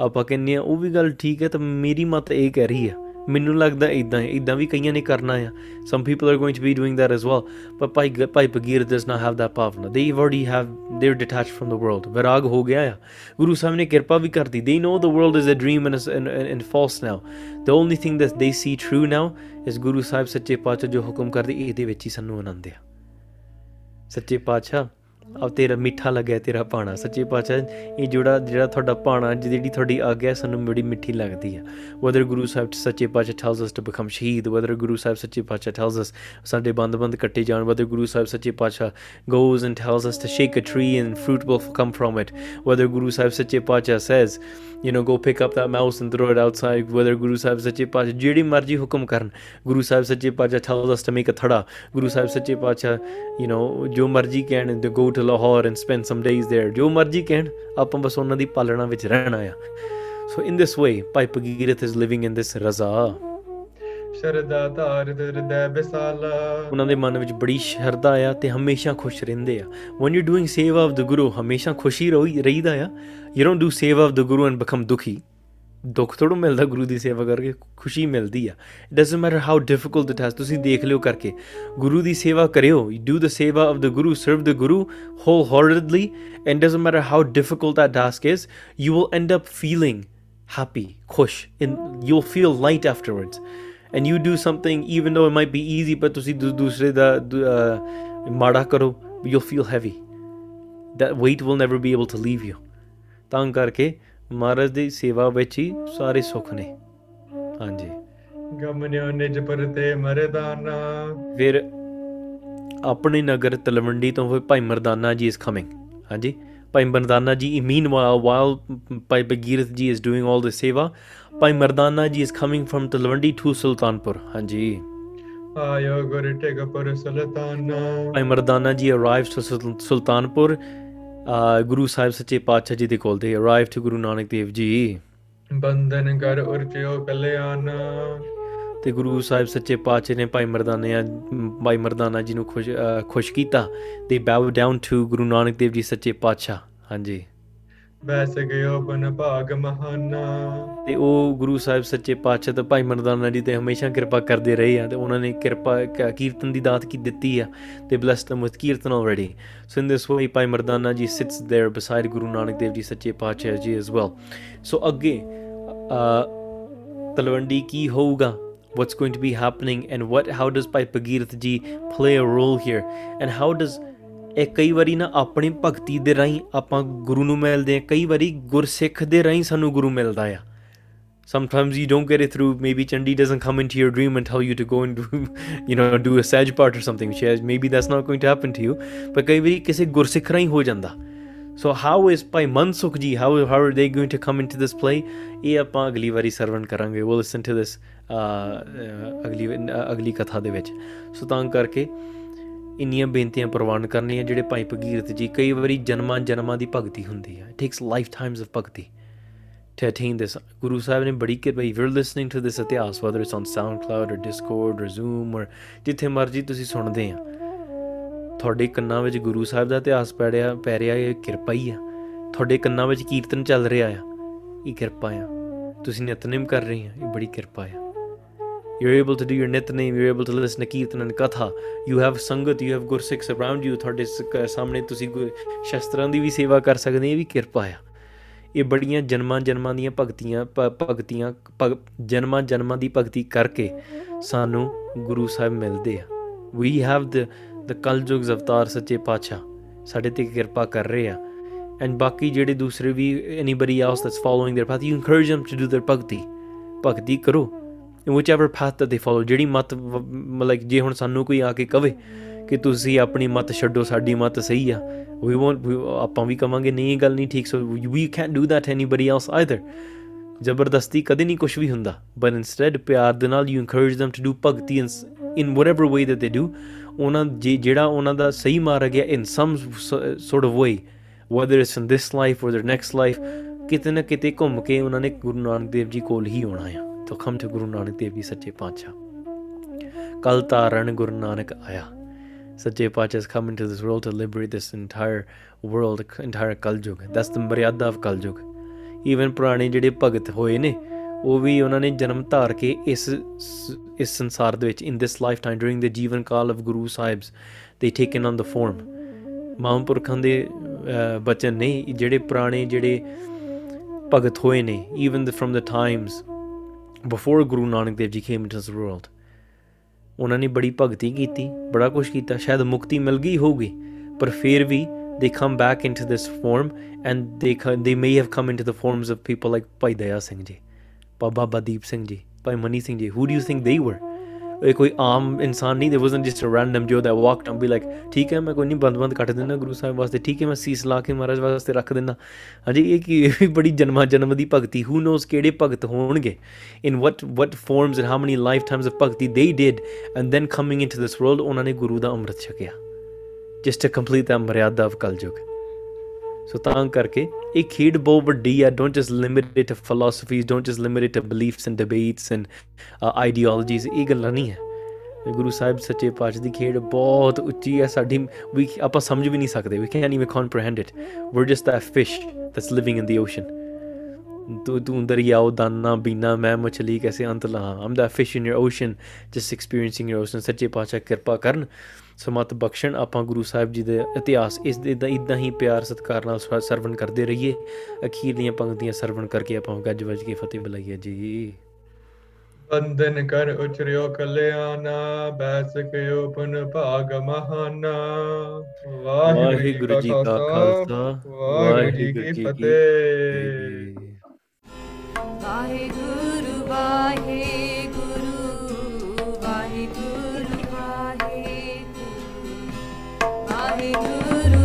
ਆਪਾਂ ਕਹਿੰਦੇ ਆ ਉਹ ਵੀ ਗੱਲ ਠੀਕ ਹੈ ਤਾਂ ਮੇਰੀ ਮਤ ਇਹ ਕਹਿ ਰਹੀ ਆ ਮੈਨੂੰ ਲੱਗਦਾ ਇਦਾਂ ਹੈ ਇਦਾਂ ਵੀ ਕਈਆਂ ਨੇ ਕਰਨਾ ਆ some people are going to be doing that as well but ਭਾਈ ਭਾਈ ਬਗੀਰ does not have that bhavna they already have they are detached from the world ਵਿਰਾਗ ਹੋ ਗਿਆ ਆ ਗੁਰੂ ਸਾਹਿਬ ਨੇ ਕਿਰਪਾ ਵੀ ਕਰਤੀ they know the world is a dream and and false now the only thing that they see true ਨਾਓ ਇਸ ਗੁਰੂ ਸਾਹਿਬ ਸੱਚੇ ਪਾਤਸ਼ਾਹ ਜੋ ਹੁਕਮ ਕਰਦੇ ਇਹਦੇ ਵਿੱਚ ਹੀ ਸਾਨੂੰ ਆਨੰਦ ਆ ਸੱਚੇ ਪਾਤਸ਼ਾਹ ਆ ਤੇਰਾ ਮਿੱਠਾ ਲੱਗਿਆ ਤੇਰਾ ਪਾਣਾ ਸੱਚੇ ਪਾਤਸ਼ਾਹ ਇਹ ਜਿਹੜਾ ਜਿਹੜਾ ਤੁਹਾਡਾ ਪਾਣਾ ਜਿਹੜੀ ਤੁਹਾਡੀ ਆਗਿਆ ਸਾਨੂੰ ਬੜੀ ਮਿੱਠੀ ਲੱਗਦੀ ਆ ਵਦਰ ਗੁਰੂ ਸਾਹਿਬ ਸੱਚੇ ਪਾਤਸ਼ਾਹ ਟੈਲਸ ਅਸ ਟੂ ਬਿਕਮ ਸ਼ਹੀਦ ਵਦਰ ਗੁਰੂ ਸਾਹਿਬ ਸੱਚੇ ਪਾਤਸ਼ਾਹ ਟੈਲਸ ਅਸ ਸਾਡੇ ਬੰਦ-ਬੰਦ ਕੱਟੇ ਜਾਣ ਵਦਰ Guru Sahib Sache Patshah goes and tells us to shake a tree and fruit will come from it whether Guru Sahib Sache Patshah says you no go pick up that mouse and throw it outside whether Guru Sahib Sache Patshah ਜਿਹੜੀ ਮਰਜ਼ੀ ਹੁਕਮ ਕਰਨ ਗੁਰੂ ਸਾਹਿਬ ਸੱਚੇ ਪਾਤਸ਼ਾਹ tells us to make a thara Guru Sahib ਸੱਚੇ ਪਾਤਸ਼ਾਹ you know ਜੋ ਮਰਜ਼ੀ ਕਹਿਣ ਦੇ go to Lahore and spend some days there ਜੋ ਮਰਜ਼ੀ ਕਹਿਣ ਆਪਾਂ ਬਸ ਉਹਨਾਂ ਦੀ ਪਾਲਣਾ ਵਿੱਚ ਰਹਿਣਾ ਆ so in this way Bhai Bhagirath is living in this ਰਜ਼ਾ ਸ਼ਰਦਾ ਧਾਰ ਹਿਰਦੈ ਬਿਸਾਲਾ ਉਹਨਾਂ ਦੇ ਮਨ ਵਿੱਚ ਬੜੀ ਸ਼ਰਧਾ ਆ ਤੇ ਹਮੇਸ਼ਾ ਖੁਸ਼ ਰਹਿੰਦੇ ਆ when you're doing ਸੇਵਾ of the guru ਹਮੇਸ਼ਾ ਖੁਸ਼ੀ ਰਹੀ ਰਹੀਦਾ ਆ you don't do ਸੇਵਾ of the guru and become ਦੁਖੀ ਦੁੱਖ ਥੋੜ੍ਹਾ ਮਿਲਦਾ ਗੁਰੂ ਦੀ ਸੇਵਾ ਕਰਕੇ ਖੁਸ਼ੀ ਮਿਲਦੀ ਆ it doesn't matter how difficult it has ਤੁਸੀਂ ਦੇਖ ਲਿਓ ਕਰਕੇ ਗੁਰੂ ਦੀ ਸੇਵਾ ਕਰਿਓ you do the seva of the guru serve the guru wholeheartedly and doesn't matter how difficult that task is you will end up feeling happy ਖੁਸ਼ in you'll feel light afterwards and you do something even though it might be easy but ਤੁਸੀਂ ਦੂ- ਦੂਸਰੇ ਦਾ ਦੂ- ਅਹ, ਮਾੜਾ ਕਰੋ you'll feel heavy that weight will never be able to leave you ਤਾਂ ਕਰਕੇ ਮਹਾਰਾਜ ਦੀ ਸੇਵਾ ਵਿੱਚ ਹੀ ਸਾਰੇ ਸੁੱਖ ਨੇ। ਹਾਂਜੀ। ਗਮਨਿਓ ਨਿਜ ਪਰਤੇ ਮਰਦਾਨਾ ਫਿਰ ਆਪਣੇ ਨਗਰ ਤਲਵੰਡੀ ਤੋਂ ਫਿਰ ਭਾਈ ਮਰਦਾਨਾ ਜੀ ਇਸ ਕਮਿੰਗ ਹਾਂਜੀ। ਭਾਈ ਮਰਦਾਨਾ ਜੀ ਮੀਨ ਵਾਈਲ ਭਾਈ ਬਗੀਰਥ ਜੀ ਇਸ ਡੂਇੰਗ ਆਲ ਦਿਸ ਸੇਵਾ Bhai Mardana ji is coming from Talwandi to Sultanpur. ਹਾਂਜੀ। ਆਇਓ ਗੁਰ ਟਿਕ ਪਰ Sultana. Bhai Mardana ji arrived to Sultanpur. ਗੁਰੂ ਸਾਹਿਬ ਸੱਚੇ ਪਾਤਸ਼ਾਹ ਜੀ ਦੇ ਕੋਲ they arrive to Guru Nanak Dev ji. ਬੰਧਨ ਕਰ ਉਰਚਿਓ ਕਲਿਆਣਾ। ਤੇ ਗੁਰੂ ਸਾਹਿਬ ਸੱਚੇ ਪਾਤਸ਼ਾਹ ਨੇ ਭਾਈ ਮਰਦਾਨਾ ਭਾਈ ਮਰਦਾਨਾ ਜੀ ਨੂੰ ਖੁਸ਼ ਖੁਸ਼ ਕੀਤਾ they bow down to Guru Nanak Dev ji Sache Patshah. ਹਾਂਜੀ। ਬੈਸ ਗਇਓ ਬਨ ਭਾਗ ਮਹਾਨਾ। ਤੇ ਉਹ ਗੁਰੂ ਸਾਹਿਬ ਸੱਚੇ ਪਾਤਸ਼ਾਹ ਤੇ ਭਾਈ ਮਰਦਾਨਾ ਜੀ ਤੇ ਹਮੇਸ਼ਾ ਕਿਰਪਾ ਕਰਦੇ ਰਹੇ ਆ ਤੇ ਉਹਨਾਂ ਨੇ ਕਿਰਪਾ ਕ- ਕੀਰਤਨ ਦੀ ਦਾਤ ਕੀ ਦਿੱਤੀ ਆ ਤੇ blessed them with kirtan already so in this way ਭਾਈ ਮਰਦਾਨਾ ਜੀ sits there beside ਗੁਰੂ ਨਾਨਕ ਦੇਵ ਜੀ ਸੱਚੇ ਪਾਤਸ਼ਾਹ ਜੀ as well so ਅੱਗੇ ਅ, ਤਲਵੰਡੀ ਕੀ ਹੋਊਗਾ? What's going to be happening and what how does ਭਾਈ ਭਗੀਰਥ ਜੀ play a role here? And how does ਇਹ ਕਈ ਵਾਰੀ ਨਾ ਆਪਣੀ ਭਗਤੀ ਦੇ ਰਾਹੀਂ ਆਪਾਂ ਗੁਰੂ ਨੂੰ ਮਿਲਦੇ ਆ ਕਈ ਵਾਰੀ ਗੁਰਸਿੱਖ ਦੇ ਰਾਹੀਂ ਸਾਨੂੰ ਗੁਰੂ ਮਿਲਦਾ ਆ sometimes you don't get it through maybe chandi doesn't come into your dream and tell you to go and do you know do a saj part or something which is- maybe that's not going to happen to you but ਕਈ ਵਾਰੀ ਕਿਸੇ ਗੁਰਸਿੱਖ ਰਾਹੀਂ ਹੋ ਜਾਂਦਾ so how is Bhai Mansukh ji how how are they going to come into this play ਇਹ ਆਪਾਂ ਅਗਲੀ ਵਾਰੀ ਸਰਵਣ ਕਰਾਂਗੇ we'll listen to this uh, ਅਗਲੀ ਅ, ਅਗਲੀ ਕਥਾ ਦੇ ਵਿੱਚ ਸੋ ਤਾਂ ਕਰਕੇ ਇੰਨੀਆਂ ਬੇਨਤੀਆਂ ਪ੍ਰਵਾਨ ਕਰਨੀਆਂ ਜਿਹੜੇ ਭਾਈ ਭਗੀਰਥ ਜੀ ਕਈ ਵਾਰੀ ਜਨਮਾਂ ਜਨਮਾਂ ਦੀ ਭਗਤੀ ਹੁੰਦੀ ਹੈ takes lifetimes of bhakti. To attain this, Guru Sahib ਨੇ ਬੜੀ ਕਿਰਪਾ if you're listening to this ਇਤਿਹਾਸ, whether it's on SoundCloud or Discord or Zoom or ਜਿੱਥੇ ਮਰਜ਼ੀ ਤੁਸੀਂ ਸੁਣਦੇ ਆ, ਤੁਹਾਡੇ ਕੰਨਾਂ ਵਿੱਚ ਗੁਰੂ ਸਾਹਿਬ ਦਾ ਇਤਿਹਾਸ ਪੈ ਰਿਹਾ ਪੈ ਰਿਹਾ, ਇਹ ਕਿਰਪਾ ਹੀ ਆ। ਤੁਹਾਡੇ ਕੰਨਾਂ ਵਿੱਚ ਕੀਰਤਨ ਚੱਲ ਰਿਹਾ ਆ, ਇਹ ਕਿਰਪਾ ਆ। ਤੁਸੀਂ ਨਿਤਨੇਮ ਕਰ ਰਹੇ ਆ, ਇਹ ਬੜੀ ਕਿਰਪਾ ਆ। you're able to do your nitnem you're able to listen to kirtan and katha you have sangat you have gursikhs around you ਤੁਹਾਡੇ ਸ- ਸਾਹਮਣੇ ਤੁਸੀਂ ਗੁਰ- ਸ਼ਸਤਰਾਂ ਦੀ ਵੀ ਸੇਵਾ ਕਰ ਸਕਦੇ ਆ ਇਹ ਵੀ ਕਿਰਪਾ ਆ ਇਹ ਬੜੀਆਂ ਜਨਮਾਂ ਜਨਮਾਂ ਦੀਆਂ ਭਗਤੀਆਂ ਭ- ਭਗਤੀਆਂ ਭਗ- ਜਨਮਾਂ ਜਨਮਾਂ ਦੀ ਭਗਤੀ ਕਰਕੇ ਸਾਨੂੰ ਗੁਰੂ ਸਾਹਿਬ ਮਿਲਦੇ ਆ ਵੀ ਹੈਵ ਦ ਦ ਕਲਯੁਗਸ ਅਵਤਾਰ ਸੱਚੇ ਪਾਤਸ਼ਾਹ ਸਾਡੇ ਤੇ ਕਿਰਪਾ ਕਰ ਰਹੇ ਆ ਐਂਡ ਬਾਕੀ ਜਿਹੜੇ ਦੂਸਰੇ ਵੀ anybody else that's following their path you encourage them to do their ਭਗਤੀ ਭਗਤੀ ਕਰੋ in Whichever path that they follow ਜਿਹੜੀ ਮਤ ਮਤਲਬ ਜੇ ਹੁਣ ਸਾਨੂੰ ਕੋਈ ਆ ਕੇ ਕਵੇ ਕਿ ਤੁਸੀਂ ਆਪਣੀ ਮਤ ਛੱਡੋ ਸਾਡੀ ਮਤ ਸਹੀ ਆ we won't we, ਆਪਾਂ ਵੀ ਕਵਾਂਗੇ ਨਹੀਂ ਇਹ ਗੱਲ ਨਹੀਂ ਠੀਕ ਸੋ we can't do that to anybody else either ਜ਼ਬਰਦਸਤੀ ਕਦੇ ਨਹੀਂ ਕੁਝ ਵੀ ਹੁੰਦਾ but instead ਪਿਆਰ ਦੇ ਨਾਲ you encourage them to do ਭਗਤੀ in, in whatever way that they do ਉਹਨਾਂ ਜੇ- ਜਿਹੜਾ ਉਹਨਾਂ ਦਾ ਸਹੀ ਮਾਰਗ ਹੈ in some s- sort of way whether it's in this life or their next life ਕਿਤੇ ਨਾ ਕਿਤੇ ਘੁੰਮ ਕੇ ਉਹਨਾਂ ਨੇ ਗੁਰੂ ਨਾਨਕ ਦੇਵ ਜੀ ਕੋਲ ਹੀ ਆਉਣਾ ਆ ਤਾਂ come to ਗੁਰੂ ਨਾਨਕ ਦੇਵ ਜੀ ਸੱਚੇ ਪਾਤਸ਼ਾਹ। ਕਲ ਤਾਰਨ ਗੁਰੂ ਨਾਨਕ ਆਇਆ। ਸੱਚੇ ਪਾਤਸ਼ਾਹ has come into this world to liberate this entire world entire ਕਲਯੁਗ that's the ਮਰਿਆਦਾ of ਕਲਯੁਗ। ਈਵਨ ਪੁਰਾਣੇ ਜਿਹੜੇ ਭਗਤ ਹੋਏ ਨੇ ਉਹ ਵੀ ਉਹਨਾਂ ਨੇ ਜਨਮ ਧਾਰ ਕੇ ਇਸ ਇਸ ਸੰਸਾਰ ਦੇ ਵਿੱਚ in this lifetime during the jivan kaal of Guru Sahib's they taken on the farm ਮਹਾਂਪੁਰਖਾਂ ਦੇ ਅਹ, ਬਚਨ ਨੇ ਜਿਹੜੇ ਪੁਰਾਣੇ ਜਿਹੜੇ ਭਗਤ ਹੋਏ ਨੇ even from the times before Guru Nanak Dev ji came into this world ਉਹਨਾਂ ਨੇ ਬੜੀ ਭਗਤੀ ਕੀਤੀ ਬੜਾ ਕੁਝ ਕੀਤਾ ਸ਼ਾਇਦ ਮੁਕਤੀ ਮਿਲ ਗਈ ਹੋਊਗੀ ਪਰ ਫਿਰ ਵੀ they come back into this form and they co- they may have come into the forms of people like Bhai Daya Singh ji Bhai Baba Deep Singh ji Bhai Mani Singh ji who do you think they were ਇਹ ਕੋਈ ਆਮ ਇਨਸਾਨ ਨਹੀਂ ਦੇ Wasan just a random Joe the walked and be like ਠੀਕ ਹੈ ਮੈਂ ਕੋਈ ਨਹੀਂ ਬੰਦ-ਬੰਦ ਕੱਟ ਦਿੰਦਾ ਗੁਰੂ ਸਾਹਿਬ ਵਾਸਤੇ ਠੀਕ ਹੈ ਮੈਂ ਸੀਸ ਲਾ ਕੇ ਮਹਾਰਾਜ ਵਾਸਤੇ ਰੱਖ ਦਿੰਦਾ ਹਾਂਜੀ ਇਹ ਕੀ ਬੜੀ ਜਨਮਾਂ ਜਨਮ ਦੀ ਭਗਤੀ ਹੂ ਨੋਸ ਕਿਹੜੇ ਭਗਤ ਹੋਣਗੇ in what what forms and how many lifetimes of bhakti they did and then coming into this world ਉਹਨਾਂ ਨੇ ਗੁਰੂ ਦਾ ਅੰਮ੍ਰਿਤ ਛਕਿਆ just to complete that maryada of Kalyug so ਤਾਂ ਕਰਕੇ ਇਹ ਖੇਡ ਬਹੁਤ ਵੱਡੀ ਆ don't just limit it to philosophies don't just limit it to beliefs and debates and ideologies ਇਹ ਗੱਲਾਂ ਨਹੀਂ ਹੈ ਗੁਰੂ ਸਾਹਿਬ ਸੱਚੇ ਪਾਤਸ਼ਾਹ ਦੀ ਖੇਡ ਬਹੁਤ ਉੱਚੀ ਹੈ ਸਾਡੀ ਵੀ ਆਪਾਂ ਸਮਝ ਵੀ ਨਹੀਂ ਸਕਦੇ we can even comprehend it Veer just that fish that's living in the ocean. ਤੂੰ ਤੂੰ ਦਰਿਆਓ ਦਾਨਾ ਬੀਨਾ ਮੈਂ ਮਛਲੀ ਕੈਸੇ ਅੰਤ ਲਾਂ I'm the fish in your ocean just experiencing your ocean Sache Patshah ਕਿਰਪਾ ਕਰਨ ਸਮਤ ਬਖਸ਼ਣ ਆਪਾਂ ਗੁਰੂ ਸਾਹਿਬ ਜੀ ਦੇ ਇਤਿਹਾਸ ਇਸ ਦੇ ਇਦਾਂ ਹੀ ਪਿਆਰ ਸਤਿਕਾਰ ਨਾਲ ਸਰਵਣ ਕਰਦੇ ਰਹੀਏ। ਅਖੀਰਲੀਆਂ ਪੰਕਤੀਆਂ ਸਰਵਣ ਕਰਕੇ ਆਪਾਂ ਗੱਜ ਵੱਜ ਕੇ ਫਤਿਹ ਬੁਲਾਈਏ ਜੀ। ਬੰਦਨ ਕਰ ਉਚਰਿਓ ਕਲਿਆਣਾ ਬੈਸ ਕਿਓ ਪਨ ਭਾਗ ਮਹਾਨਾ। ਵਾਹਿਗੁਰੂ ਜੀ ਕਾ ਖਾਲਸਾ ਵਾਹਿਗੁਰੂ ਜੀ ਕੀ ਫਤਿਹ। ਵਾਹਿਗੁਰੂ ਵਾਹਿਗੁਰੂ ਵਾਹਿਗੁਰੂ। Hare